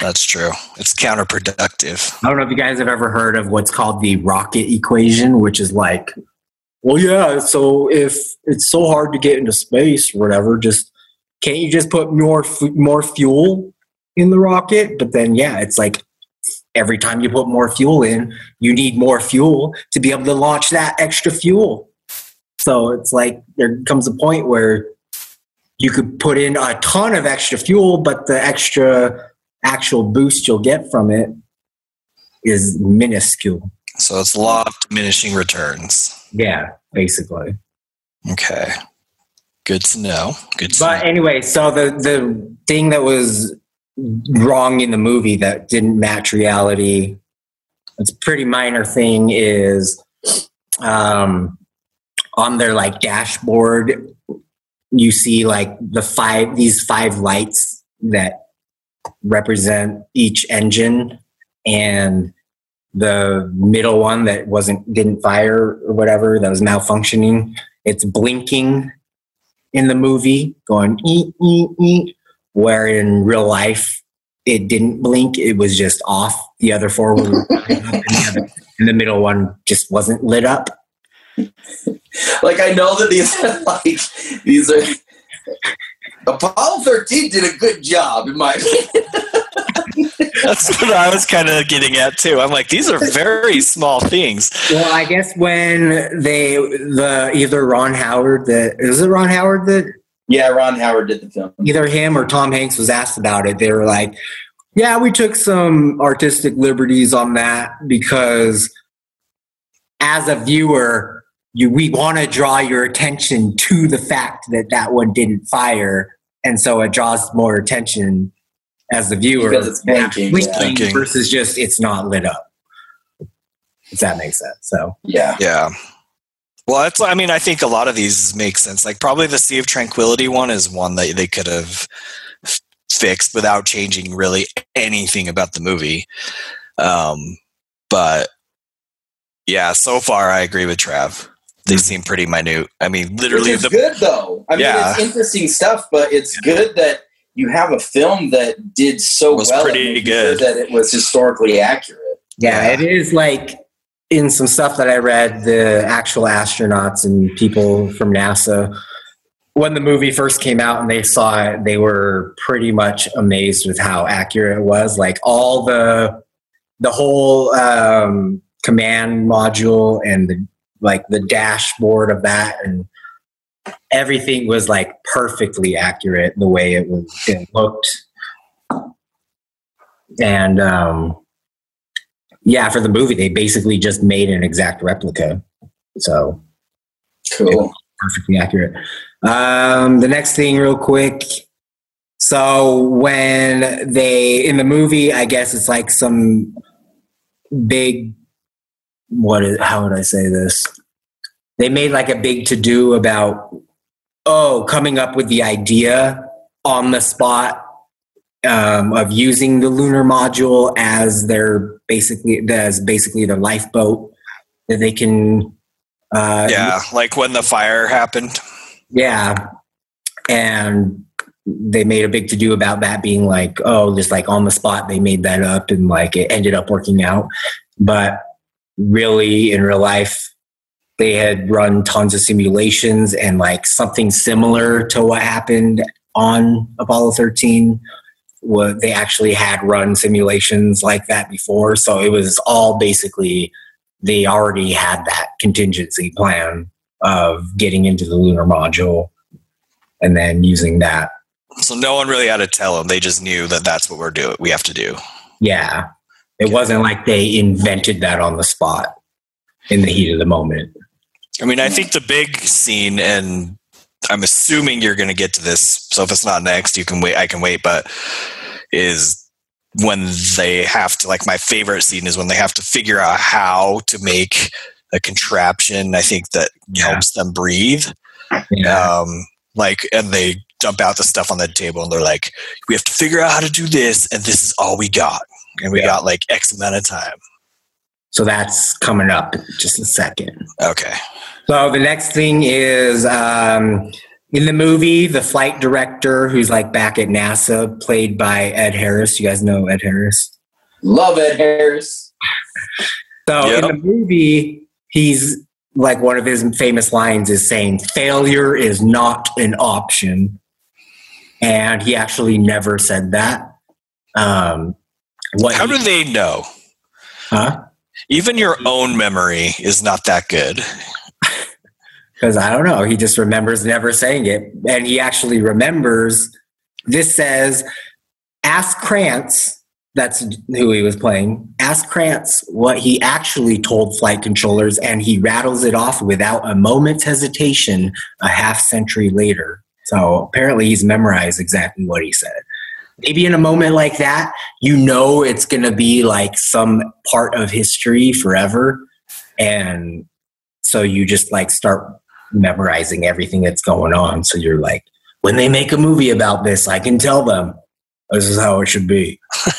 that's true. It's counterproductive. I don't know if you guys have ever heard of what's called the rocket equation, which is like, well, yeah, so if it's so hard to get into space or whatever, just can't you just put more more fuel in the rocket? But then, yeah, it's like every time you put more fuel in, you need more fuel to be able to launch that extra fuel. So it's like there comes a point where you could put in a ton of extra fuel, but the extra actual boost you'll get from it is minuscule. So it's law of diminishing returns. Yeah, basically. Okay. Good to know. Good to But know. anyway, so the the thing that was wrong in the movie that didn't match reality, it's a pretty minor thing, is um, on their like dashboard, you see like the five these five lights that represent each engine and the middle one that wasn't didn't fire or whatever that was malfunctioning. It's blinking in the movie going ee, ee, ee, where in real life it didn't blink it was just off the other four were *laughs* lit up, and, the other, and the middle one just wasn't lit up Like I know that these are like these are Apollo 13 did a good job in my opinion. *laughs* That's what I was kind of getting at too. I'm like, these are very small things. well i guess when they the either ron howard that is it ron howard that Yeah, Ron Howard did the film. either him or Tom Hanks was asked about it, they were like, "Yeah, we took some artistic liberties on that because as a viewer, you we want to draw your attention to the fact that that one didn't fire, and so it draws more attention as the viewer Because it's blinking, blinking yeah. Blinking. versus just it's not lit up." If that makes sense. So Yeah. Yeah. Well, that's. I mean, I think a lot of these make sense. Like probably the Sea of Tranquility one is one that they could have f- fixed without changing really anything about the movie. Um, but yeah, so far I agree with Trav. They seem pretty minute. I mean, literally it's good though. I mean, it's interesting stuff, but it's good that you have a film that did so Was well. at pretty good. that it was historically accurate. Yeah, Yeah. it is like in some stuff that I read, the actual astronauts and people from NASA, when the movie first came out and they saw it, they were pretty much amazed with how accurate it was. Like all the the whole um, command module and the like the dashboard of that and everything was like perfectly accurate the way it was it looked and um yeah for the movie they basically just made an exact replica. So Cool. perfectly accurate. Um the next thing real quick. So when they in the movie i guess it's like some big what is how would i say this? They made like a big to do about oh coming up with the idea on the spot um, of using the lunar module as their basically as basically their lifeboat that they can. Uh, Yeah, like when the fire happened. yeah, and they made a big to do about that being like, oh, just like on the spot, they made that up and like it ended up working out. But really, in real life, they had run tons of simulations and like something similar to what happened on Apollo 13. What they actually had run simulations like that before. So it was all basically they already had that contingency plan of getting into the lunar module and then using that. So no one really had to tell them. They just knew that that's what we're doing. We have to do. Yeah. It wasn't like they invented that on the spot in the heat of the moment. I mean, I think the big scene, and I'm assuming you're going to get to this. So if it's not next, you can wait. I can wait. But is when they have to like my favorite scene is when they have to figure out how to make a contraption. I think that Yeah. helps them breathe. Yeah. Um, like, and they dump out the stuff on the table, and they're like, "We have to figure out how to do this, and this is all we got." And we Yeah. got like X amount of time. So that's coming up in just a second. Okay. So the next thing is um, in the movie, the flight director who's like back at NASA, played by Ed Harris. You guys know Ed Harris. Love Ed Harris. So Yep. in the movie, he's like one of his famous lines is saying, "Failure is not an option," and he actually never said that. Um, what? How he- do they know? Huh? Even your own memory is not that good. Because I don't know. He just remembers never saying it. And he actually remembers this says, ask Kranz, that's who he was playing, ask Kranz what he actually told flight controllers, and he rattles it off without a moment's hesitation a half century later. So apparently he's memorized exactly what he said. Maybe in a moment like that, you know it's going to be like some part of history forever. And so you just like start memorizing everything that's going on. So you're like, when they make a movie about this, I can tell them this is how it should be. *laughs*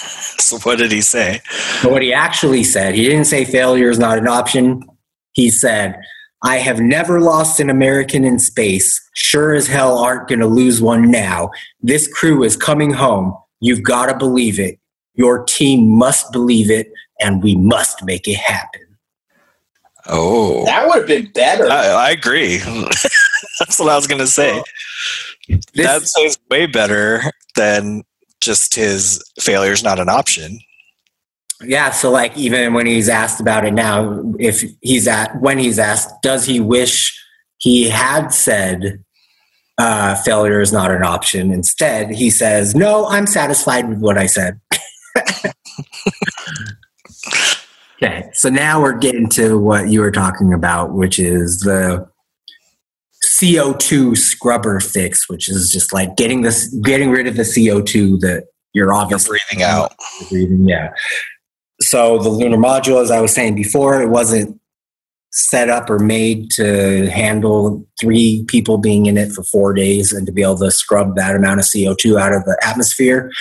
So what did he say? But what he actually said, he didn't say failure is not an option. He said, I have never lost an American in space. Sure as hell aren't going to lose one now. This crew is coming home. You've got to believe it. Your team must believe it, and we must make it happen. Oh, That would have been better. I, I agree. *laughs* That's what I was gonna say. This, that sounds way better than just his failure's not an option. Yeah, so like even when he's asked about it now, if he's at when he's asked, does he wish he had said uh, failure is not an option? Instead, he says, "No, I'm satisfied with what I said." *laughs* okay, so now we're getting to what you were talking about, which is the CO2 scrubber fix, which is just like getting this, getting rid of the CO2 that you're You're obviously breathing out. breathing. Yeah. So the lunar module, as I was saying before, it wasn't set up or made to handle three people being in it for four days and to be able to scrub that amount of CO2 out of the atmosphere.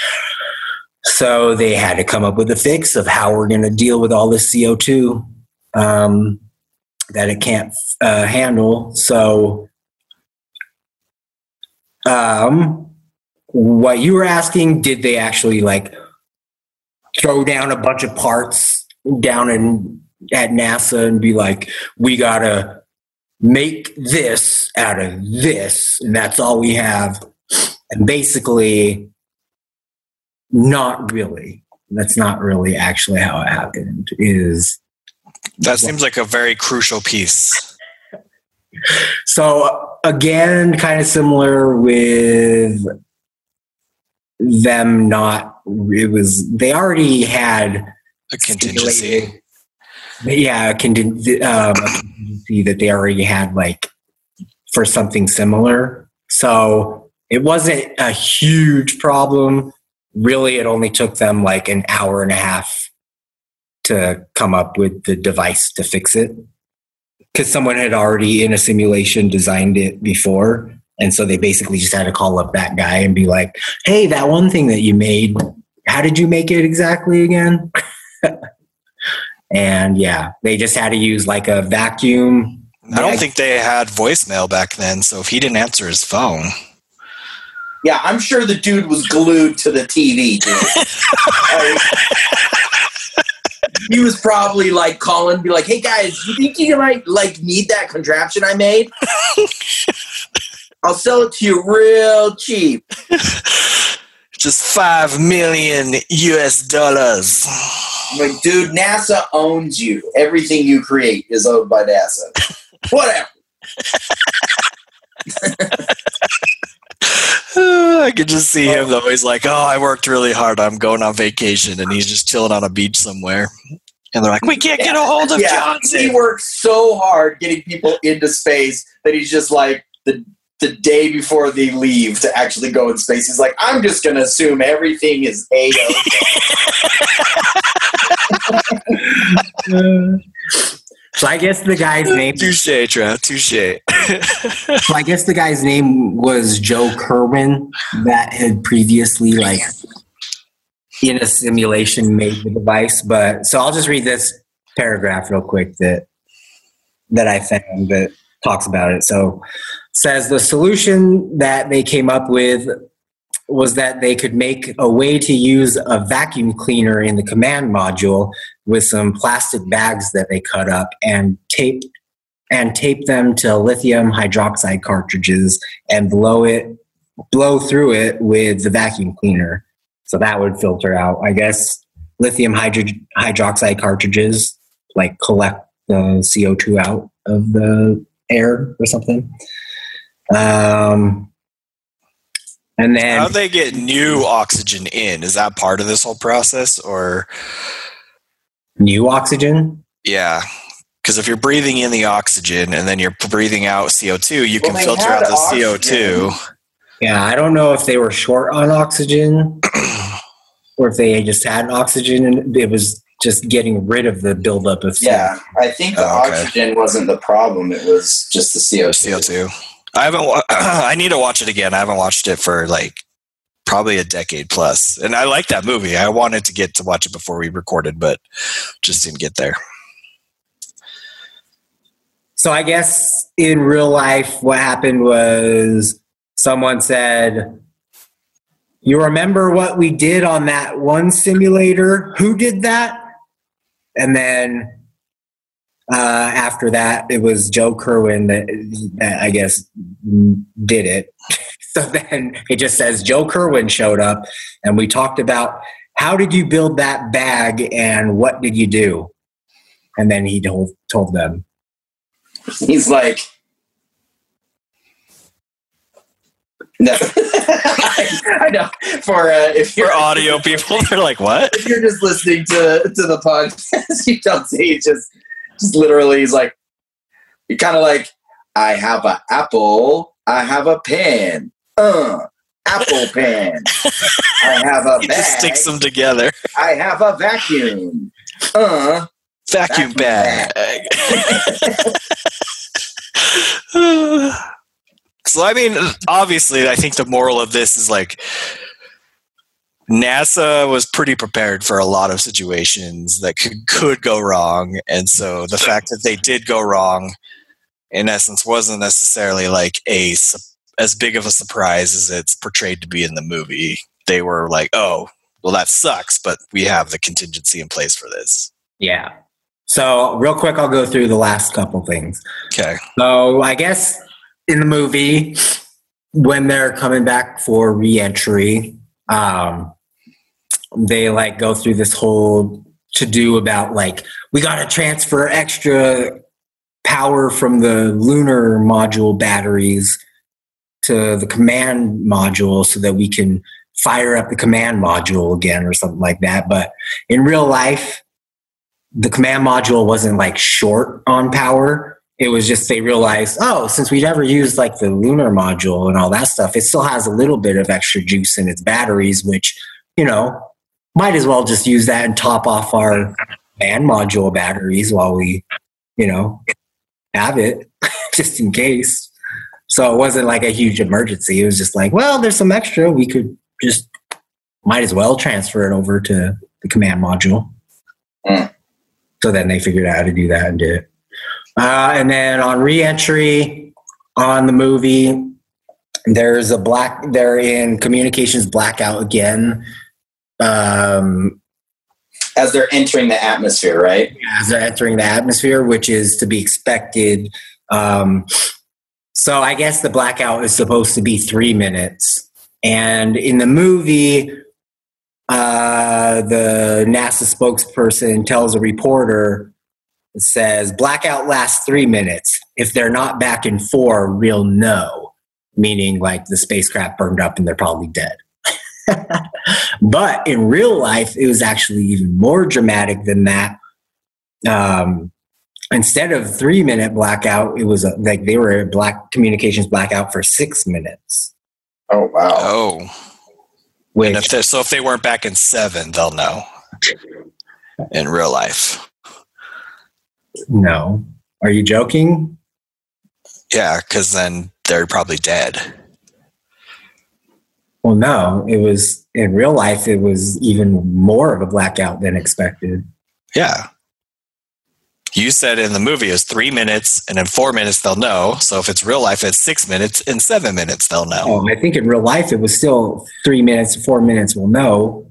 So they had to come up with a fix of how we're going to deal with all this CO2 um, that it can't uh, handle. So, um, what you were asking, did they actually like throw down a bunch of parts down in at NASA and be like, we gotta make this out of this, and that's all we have. And basically, not really. That's not really actually how it happened. Is That seems like a very crucial piece. so again, kind of similar with them not. It was they already had A contingency. yeah, a um, a contingency that they already had like for something similar. So it wasn't a huge problem. Really, it only took them like an hour and a half to come up with the device to fix it because someone had already in a simulation designed it before And so they basically just had to call up that guy and be like, hey, that one thing that you made, how did you make it exactly again? *laughs* and yeah, they just had to use like a vacuum. I don't think they had voicemail back then, so if he didn't answer his phone, Yeah, I'm sure the dude was glued to the TV, dude. *laughs* Like, he was probably like calling, be like, "Hey guys, you think you might like need that contraption I made? I'll sell it to you real cheap." just five million US dollars. Like, dude, NASA owns you. Everything you create is owned by NASA. Whatever. *laughs* *sighs* I could just see him though. He's like, "Oh, I worked really hard. I'm going on vacation," and he's just chilling on a beach somewhere. And they're like, "We can't get a hold of Yeah, Johnson." he works so hard getting people into space that he's just like the the day before they leave to actually go in space. He's like, I'm just gonna assume everything is a *laughs* *laughs* *laughs* So I guess the guy's name. *laughs* Touche, Trav. Touche. So I guess the guy's name was Joe Kerwin that had previously like in a simulation made the device. But so I'll just read this paragraph real quick that that I found that talks about it. So says the solution that they came up with was that they could make a way to use a vacuum cleaner in the command module with some plastic bags that they cut up and tape and tape them to lithium hydroxide cartridges and blow it blow through it with the vacuum cleaner. So that would filter out i guess lithium hydro- hydroxide cartridges like collect the co2 out of the air or something. Um and then How do they get new oxygen in? Is that part of this whole process, or new oxygen yeah? Because if you're breathing in the oxygen and then you're breathing out CO2, you Well, can filter out the oxygen. CO2. yeah i don't know if they were short on oxygen *clears throat* or if they just had oxygen and it was just getting rid of the buildup of CO2. Yeah, I think the Oh, okay. oxygen wasn't the problem. It was just the CO2. CO2. I haven't. Wa- *clears throat* I need to watch it again. I haven't watched it for like probably a decade plus, and I like that movie. I wanted to get to watch it before we recorded, but just didn't get there. So I guess in real life, what happened was someone said, You remember what we did on that one simulator? Who did that? And then uh, after that, it was Joe Kerwin that, that I guess did it. *laughs* So then it just says Joe Kerwin showed up, and we talked about how did you build that bag and what did you do? And then he told told them. He's like, no. I, *laughs* I know. For uh, if For you're audio people, they're like, "What?" if you're just listening to to the podcast, *laughs* you don't see. It's just just literally. He's like, you're kind of like, I have an apple. I have a pen. Uh, apple *laughs* pen. *laughs* I have a He just sticks them together. I have a vacuum. Uh, Vacuum Vacuum bag. *laughs* so I mean, obviously, I think the moral of this is like NASA was pretty prepared for a lot of situations that could could go wrong, and so the fact that they did go wrong, in essence, wasn't necessarily like a as big of a surprise as it's portrayed to be in the movie. They were like, "Oh, well, that sucks, but we have the contingency in place for this." Yeah. So, real quick, I'll go through the last couple things. Okay. So, I guess in the movie, when they're coming back for reentry, um, they like go through this whole to do about like, we got to transfer extra power from the lunar module batteries to the command module so that we can fire up the command module again or something like that. But in real life, the command module wasn't like short on power. It was just they realized, oh, since we never used like the lunar module and all that stuff, it still has a little bit of extra juice in its batteries, which, you know, might as well just use that and top off our command module batteries while we, you know, have it *laughs* just in case. So it wasn't like a huge emergency. It was just like, well, there's some extra. We could just might as well transfer it over to the command module. Mm. So then they figured out how to do that and did it. Uh, and then on reentry on the movie, there's a black. They're in communications blackout again. Um, As they're entering the atmosphere, right? as they're entering the atmosphere, which is to be expected. Um, so I guess the blackout is supposed to be three minutes, and in the movie, uh, the NASA spokesperson tells a reporter, it says blackout lasts three minutes. If they're not back in four, we'll know. Meaning, like the spacecraft burned up and they're probably dead. *laughs* but in real life, it was actually even more dramatic than that. Um, instead of three minute blackout, it was a, like they were a black communications blackout for six minutes. Oh wow. Oh. Which And if so if they weren't back in seven, they'll know. In real life. no, are you joking? Yeah, because then they're probably dead. Well, no, it was in real life. It was even more of a blackout than expected. Yeah. You said in the movie is three minutes, and in four minutes they'll know. So if it's real life, it's six minutes. In seven minutes, they'll know. Oh, I think in real life it was still three minutes, four minutes. We'll know.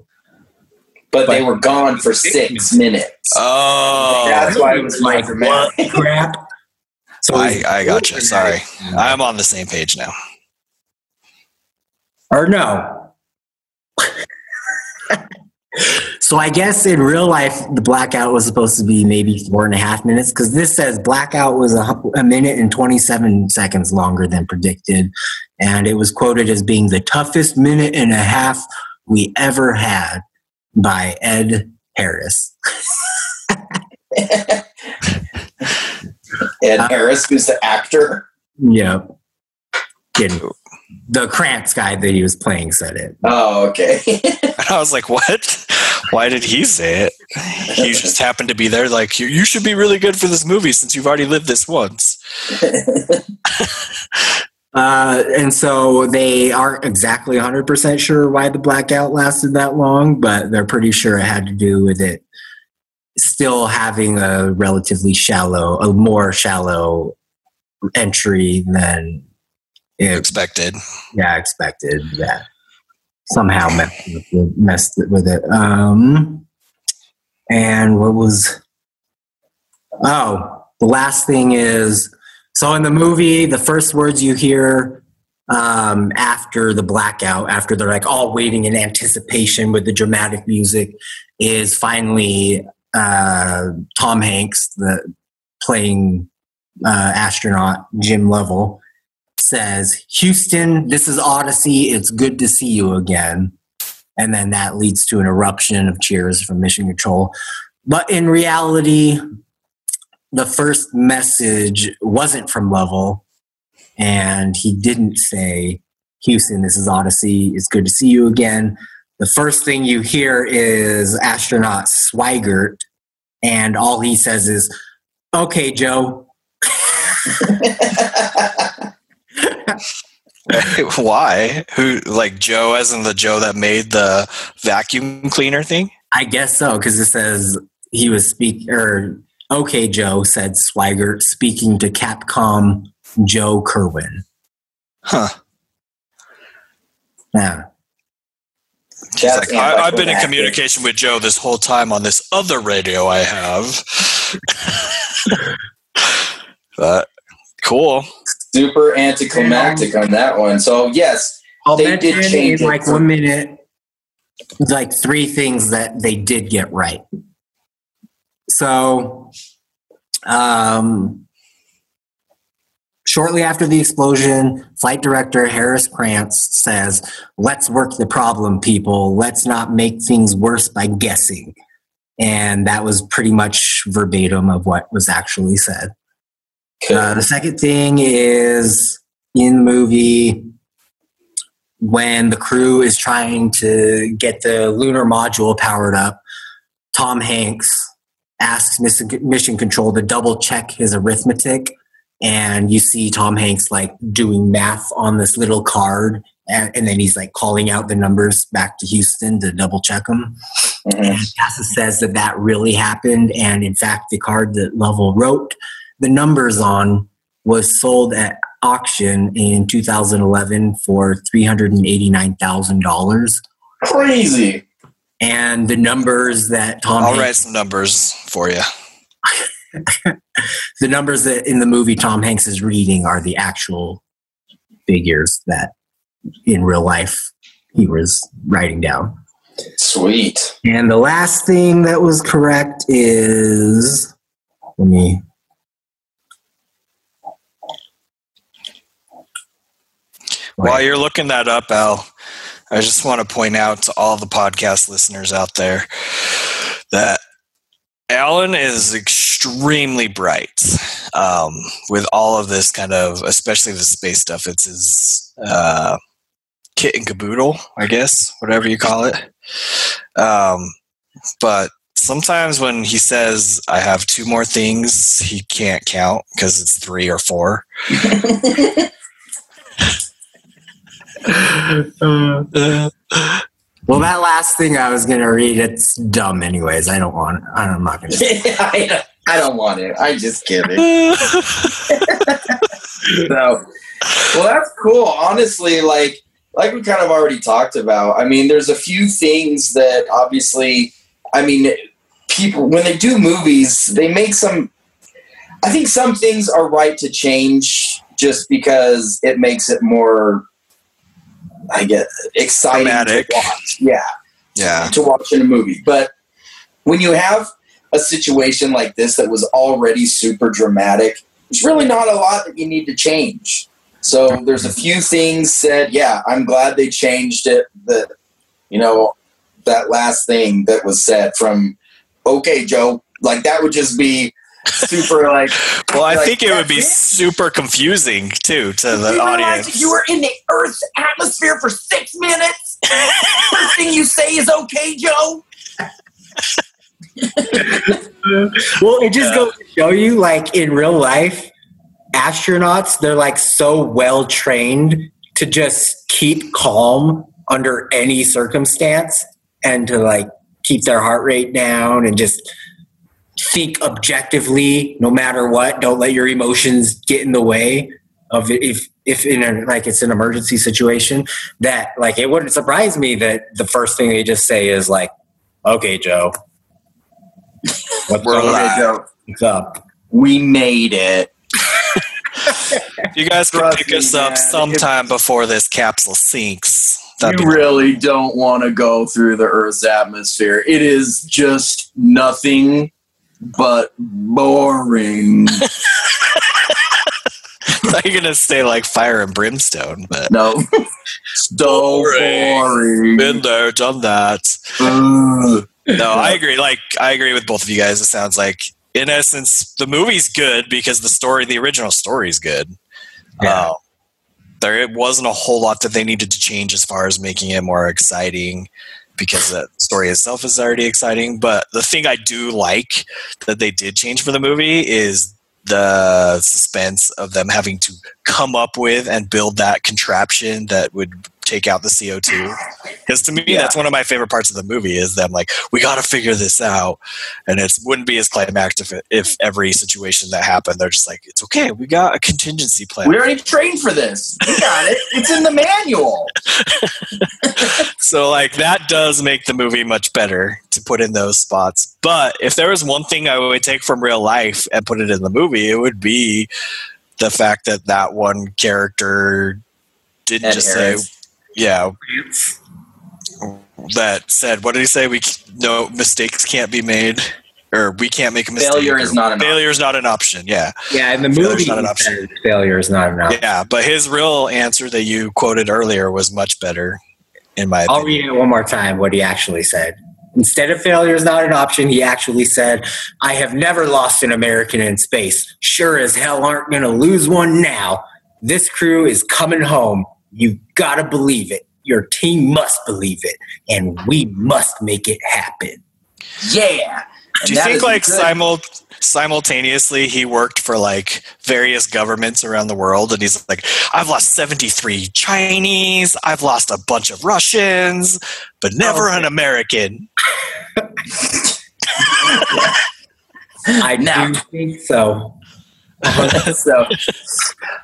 But they were gone for six minutes. Oh, That's why it was more like crap. So I, I got you. Sorry. I'm on the same page now. Or no. so I guess in real life, the blackout was supposed to be maybe four and a half minutes because this says blackout was a, a minute and 27 seconds longer than predicted. And it was quoted as being the toughest minute and a half we ever had by Ed Harris. *laughs* Ed Harris, who's the actor. Yep. Kidding. The Kranz guy that he was playing said it. Oh, okay. *laughs* I was like, what? Why did he say it? He just happened to be there. Like, you, you should be really good for this movie since you've already lived this once. *laughs* Uh, and so they aren't exactly 100% sure why the blackout lasted that long, but they're pretty sure it had to do with it still having a relatively shallow, a more shallow entry than it Expected. yeah, expected. Yeah. Somehow messed with, it- messed with it. Um, and what was, oh, the last thing is so in the movie, the first words you hear um, after the blackout, after they're like all waiting in anticipation with the dramatic music, is finally uh, Tom Hanks, the playing uh, astronaut Jim Lovell, says, Houston, this is Odyssey. It's good to see you again. And then that leads to an eruption of cheers from Mission Control. But in reality, the first message wasn't from Lovell, and he didn't say, Houston, this is Odyssey. It's good to see you again. The first thing you hear is astronaut Swigert, and all he says is, Okay, Joe. *laughs* *laughs* *laughs* Why? Who, like Joe, as in the Joe that made the vacuum cleaner thing? I guess so, because it says he was speak or okay, Joe said Swigert speaking to Capcom Joe Kerwin. Huh. Yeah. He's That's like, I, I've been in anticlimactic. communication with Joe this whole time on this other radio I have. *laughs* but cool. Super anticlimactic on that one. So yes, I'll They did change in it like for- one minute, like three things that they did get right. So, um, shortly after the explosion, flight director Harris Kranz says, Let's work the problem, people. Let's not make things worse by guessing. And that was pretty much verbatim of what was actually said. Uh, the second thing is in the movie when the crew is trying to get the lunar module powered up, Tom Hanks asks Mission Control to double check his arithmetic and you see Tom Hanks like doing math on this little card, and, and then he's like calling out the numbers back to Houston to double check them. Mhm. And Casa says that that really happened, and in fact, the card that Lovell wrote the numbers on was sold at auction in 2011 for three hundred and eighty nine thousand dollars. Crazy. And the numbers that Tom I'll Hanks write some numbers for you. *laughs* the numbers that in the movie Tom Hanks is reading are the actual figures that in real life he was writing down. Sweet. And the last thing that was correct is let me While you're looking that up, Al, I just want to point out to all the podcast listeners out there that Allan is extremely bright um, with all of this kind of, especially the space stuff. It's his uh, kit and caboodle, I guess, whatever you call it. Um, but sometimes when he says, I have two more things, he can't count because it's three or four. *laughs* well, that last thing I was going to read, it's dumb anyways. I don't want it. I'm not going *laughs* to. I, I don't want it. I'm just kidding. *laughs* So, well, that's cool. Honestly, like like we kind of already talked about. I mean, there's a few things that obviously, I mean, people when they do movies, they make some. I think some things are right to change just because it makes it more. I get exciting Dramatic. to watch. Yeah, yeah. to watch in a movie. But when you have a situation like this that was already super dramatic, there's really not a lot that you need to change. So there's a few things that, yeah, I'm glad they changed it. That you know, that last thing that was said from, okay, Joe, like that would just be super like. Well, I Like, think it would be it? super confusing too to the You audience. you were in the Earth's atmosphere for six minutes, *laughs* first thing you say is okay, Joe. *laughs* Well, it just goes to show you, like in real life, astronauts, they're like so well trained to just keep calm under any circumstance and to like keep their heart rate down and just think objectively no matter what. Don't let your emotions get in the way of it if if in a like it's an emergency situation that like it wouldn't surprise me that the first thing they just say is like okay joe what's We're up? alive. Joe. What's up We made it. *laughs* You guys can Trust pick me, us up man. sometime before this capsule sinks. That'd you be really don't want to go through the Earth's atmosphere. It is just nothing but boring. *laughs* Thought you were gonna say like fire and brimstone, but no, *laughs* so Boring. boring. been there, done that. No, I agree. Like I agree with both of you guys. It sounds like, in essence, the movie's good because the story, the original story, is good. Yeah. Uh, there it wasn't a whole lot that they needed to change as far as making it more exciting because the story itself is already exciting. But the thing I do like that they did change for the movie is the suspense of them having to come up with and build that contraption that would take out the CO2. Because *sighs* to me, Yeah. that's one of my favorite parts of the movie is them like, we got to figure this out. And it wouldn't be as climactic if, if every situation that happened, they're just like, it's okay. We got a contingency plan. We already trained for this. We got it. It's in the manual. *laughs* so like that does make the movie much better to put in those spots but if there was one thing i would take from real life and put it in the movie it would be the fact that that one character didn't Ed just Harris. say yeah. That said what did he say? We no mistakes can't be made or we can't make a mistake. Failure is not an failure is not an option yeah. Yeah in the movie not an option. failure is not an option. Yeah but his real answer that you quoted earlier was much better in my i'll opinion. read it one more time what he actually said. Instead of failure is not an option he actually said i have never lost an american in space. Sure as hell aren't going to lose one now. This crew is coming home you gotta believe it your team must believe it and we must make it happen Yeah. Do you think like good. simul- simultaneously he worked for like various governments around the world and he's like I've lost 73 Chinese, I've lost a bunch of Russians, but never Oh, an American. *laughs* I Now- think so. *laughs* so,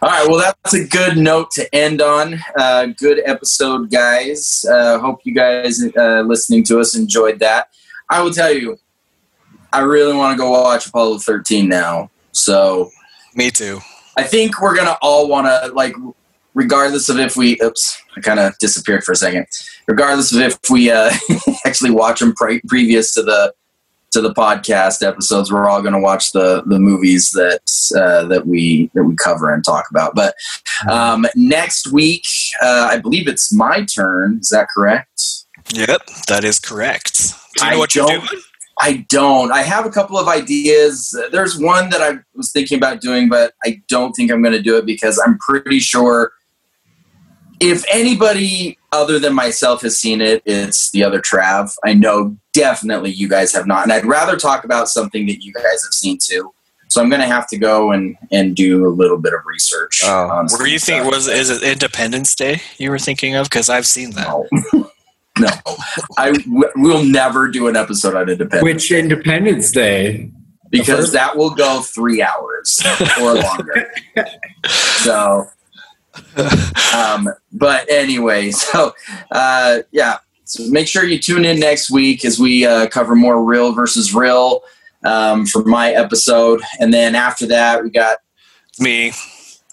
all right. Well, that's a good note to end on. Uh, good episode, guys. Uh, hope you guys uh, listening to us enjoyed that. I will tell you, I really want to go watch Apollo 13 now. So Me too. I think we're gonna all want to like, regardless of if we. Oops, I kind of disappeared for a second. Regardless of if we uh, *laughs* actually watch them pre- previous to the to the podcast episodes, we're all gonna watch the the movies that uh, that we that we cover and talk about. But um, next week, uh, I believe it's my turn. Is that correct? Yep, that is correct. Do you know I what you're don't- doing? I don't. I have a couple of ideas. There's one that I was thinking about doing, but I don't think I'm going to do it because I'm pretty sure if anybody other than myself has seen it, it's the other Trav. I know definitely you guys have not. And I'd rather talk about something that you guys have seen too. So I'm going to have to go and, and do a little bit of research. Oh. on Were you some think was is it Independence Day you were thinking of? Because I've seen that. No. *laughs* no. I w- will never do an episode on Independence. Which Independence Day? because first- that will go three hours or longer. *laughs* so, *laughs* um, but anyway, *laughs* so uh, yeah, so make sure you tune in next week as we uh, cover more real versus real um, for my episode, and then after that we got Me,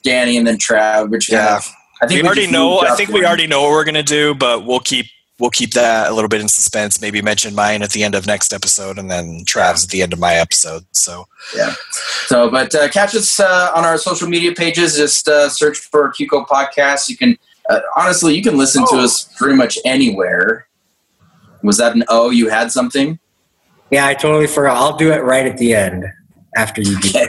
Danny and then Trav, which yeah. I think we already know. I think we already know what we're gonna do, but we'll keep we'll keep that a little bit in suspense. Maybe mention mine at the end of next episode, and then Trav's at the end of my episode. So yeah. So, but uh, catch us uh, on our social media pages. Just uh, search for QCO Podcast. You can, uh, honestly, you can listen to Oh. us pretty much anywhere. Was that an O? You had something? Yeah, I totally forgot. I'll do it right at the end after you do. Okay.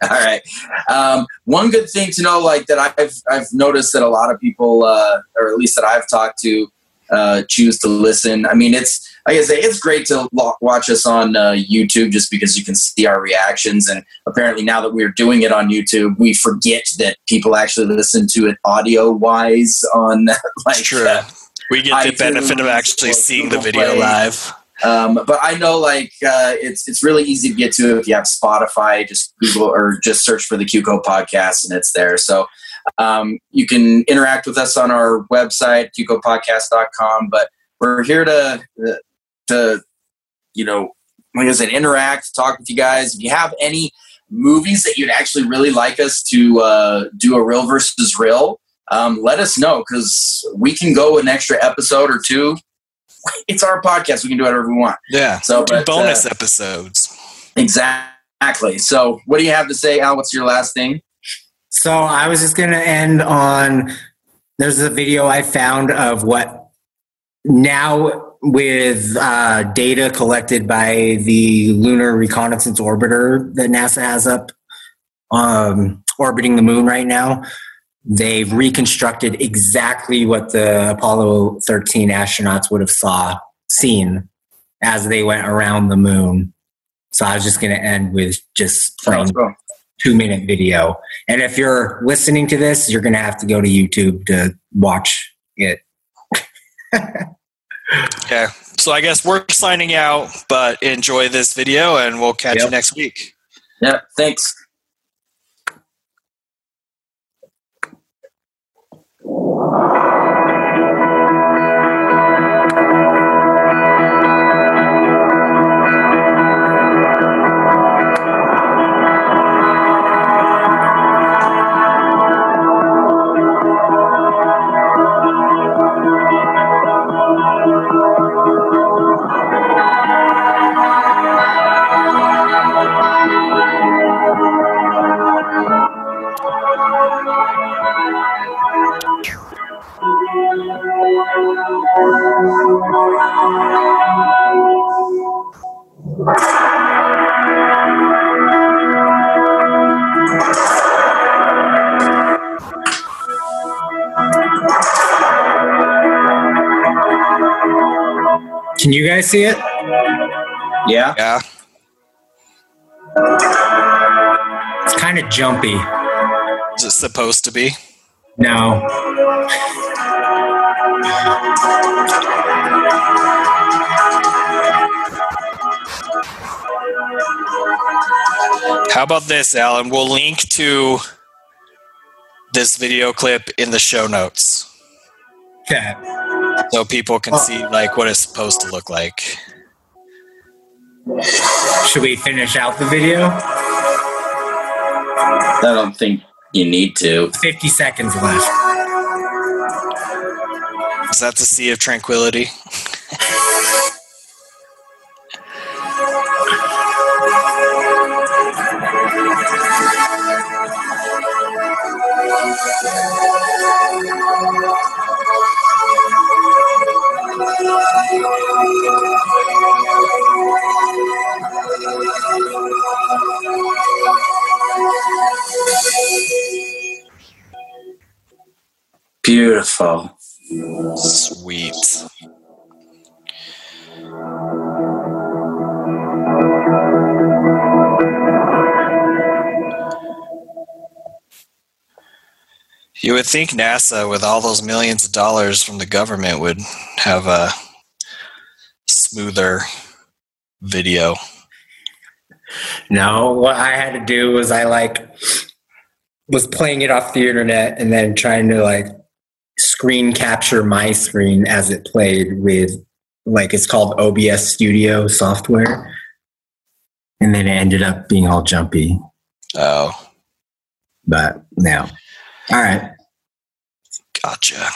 *laughs* All right. Um, one good thing to know, like that, I've I've noticed that a lot of people, uh, or at least that I've talked to, uh, choose to listen. I mean, it's like I say, it's great to lo- watch us on uh, YouTube just because you can see our reactions. And apparently, now that we're doing it on YouTube, we forget that people actually listen to it audio wise on *laughs* like. true. uh, we get the iTunes benefit of actually seeing the video Play. live. Um, but I know like uh, it's it's really easy to get to if you have Spotify. Just Google or just search for the QCO podcast and it's there. So um, you can interact with us on our website QCOpodcast.com. But we're here to to you know like I said, interact, talk with you guys. If you have any movies that you'd actually really like us to uh, do a real versus real, um, let us know because we can go an extra episode or two. *laughs* It's our podcast; we can do whatever we want. Yeah. So, but, bonus uh, episodes. exactly. So, what do you have to say, Al? What's your last thing? So I was just going to end on there's a video I found of what now with uh, data collected by the Lunar Reconnaissance Orbiter that NASA has up um, orbiting the moon right now. They've reconstructed exactly what the Apollo 13 astronauts would have saw seen as they went around the moon. So I was just going to end with just playing. Two minute video. And if you're listening to this, you're going to have to go to YouTube to watch it. *laughs* Okay. So I guess we're signing out, but enjoy this video and we'll catch you next week. Yeah. Thanks. Can you guys see it? Yeah. Yeah. It's kind of jumpy. Is it supposed to be? No. How about this, Allan? We'll link to this video clip in the show notes Okay. so people can see like what it's supposed to look like. Should we finish out the video? I don't think you need to. 50 seconds left. Is that the Sea of Tranquility? Beautiful. Sweet. You would think NASA, with all those millions of dollars from the government, would have a smoother video. No, what I had to do was I like was playing it off the internet and then trying to like screen capture my screen as it played with like it's called OBS Studio software. And then it ended up being all jumpy. Oh, But now. All right. gotcha.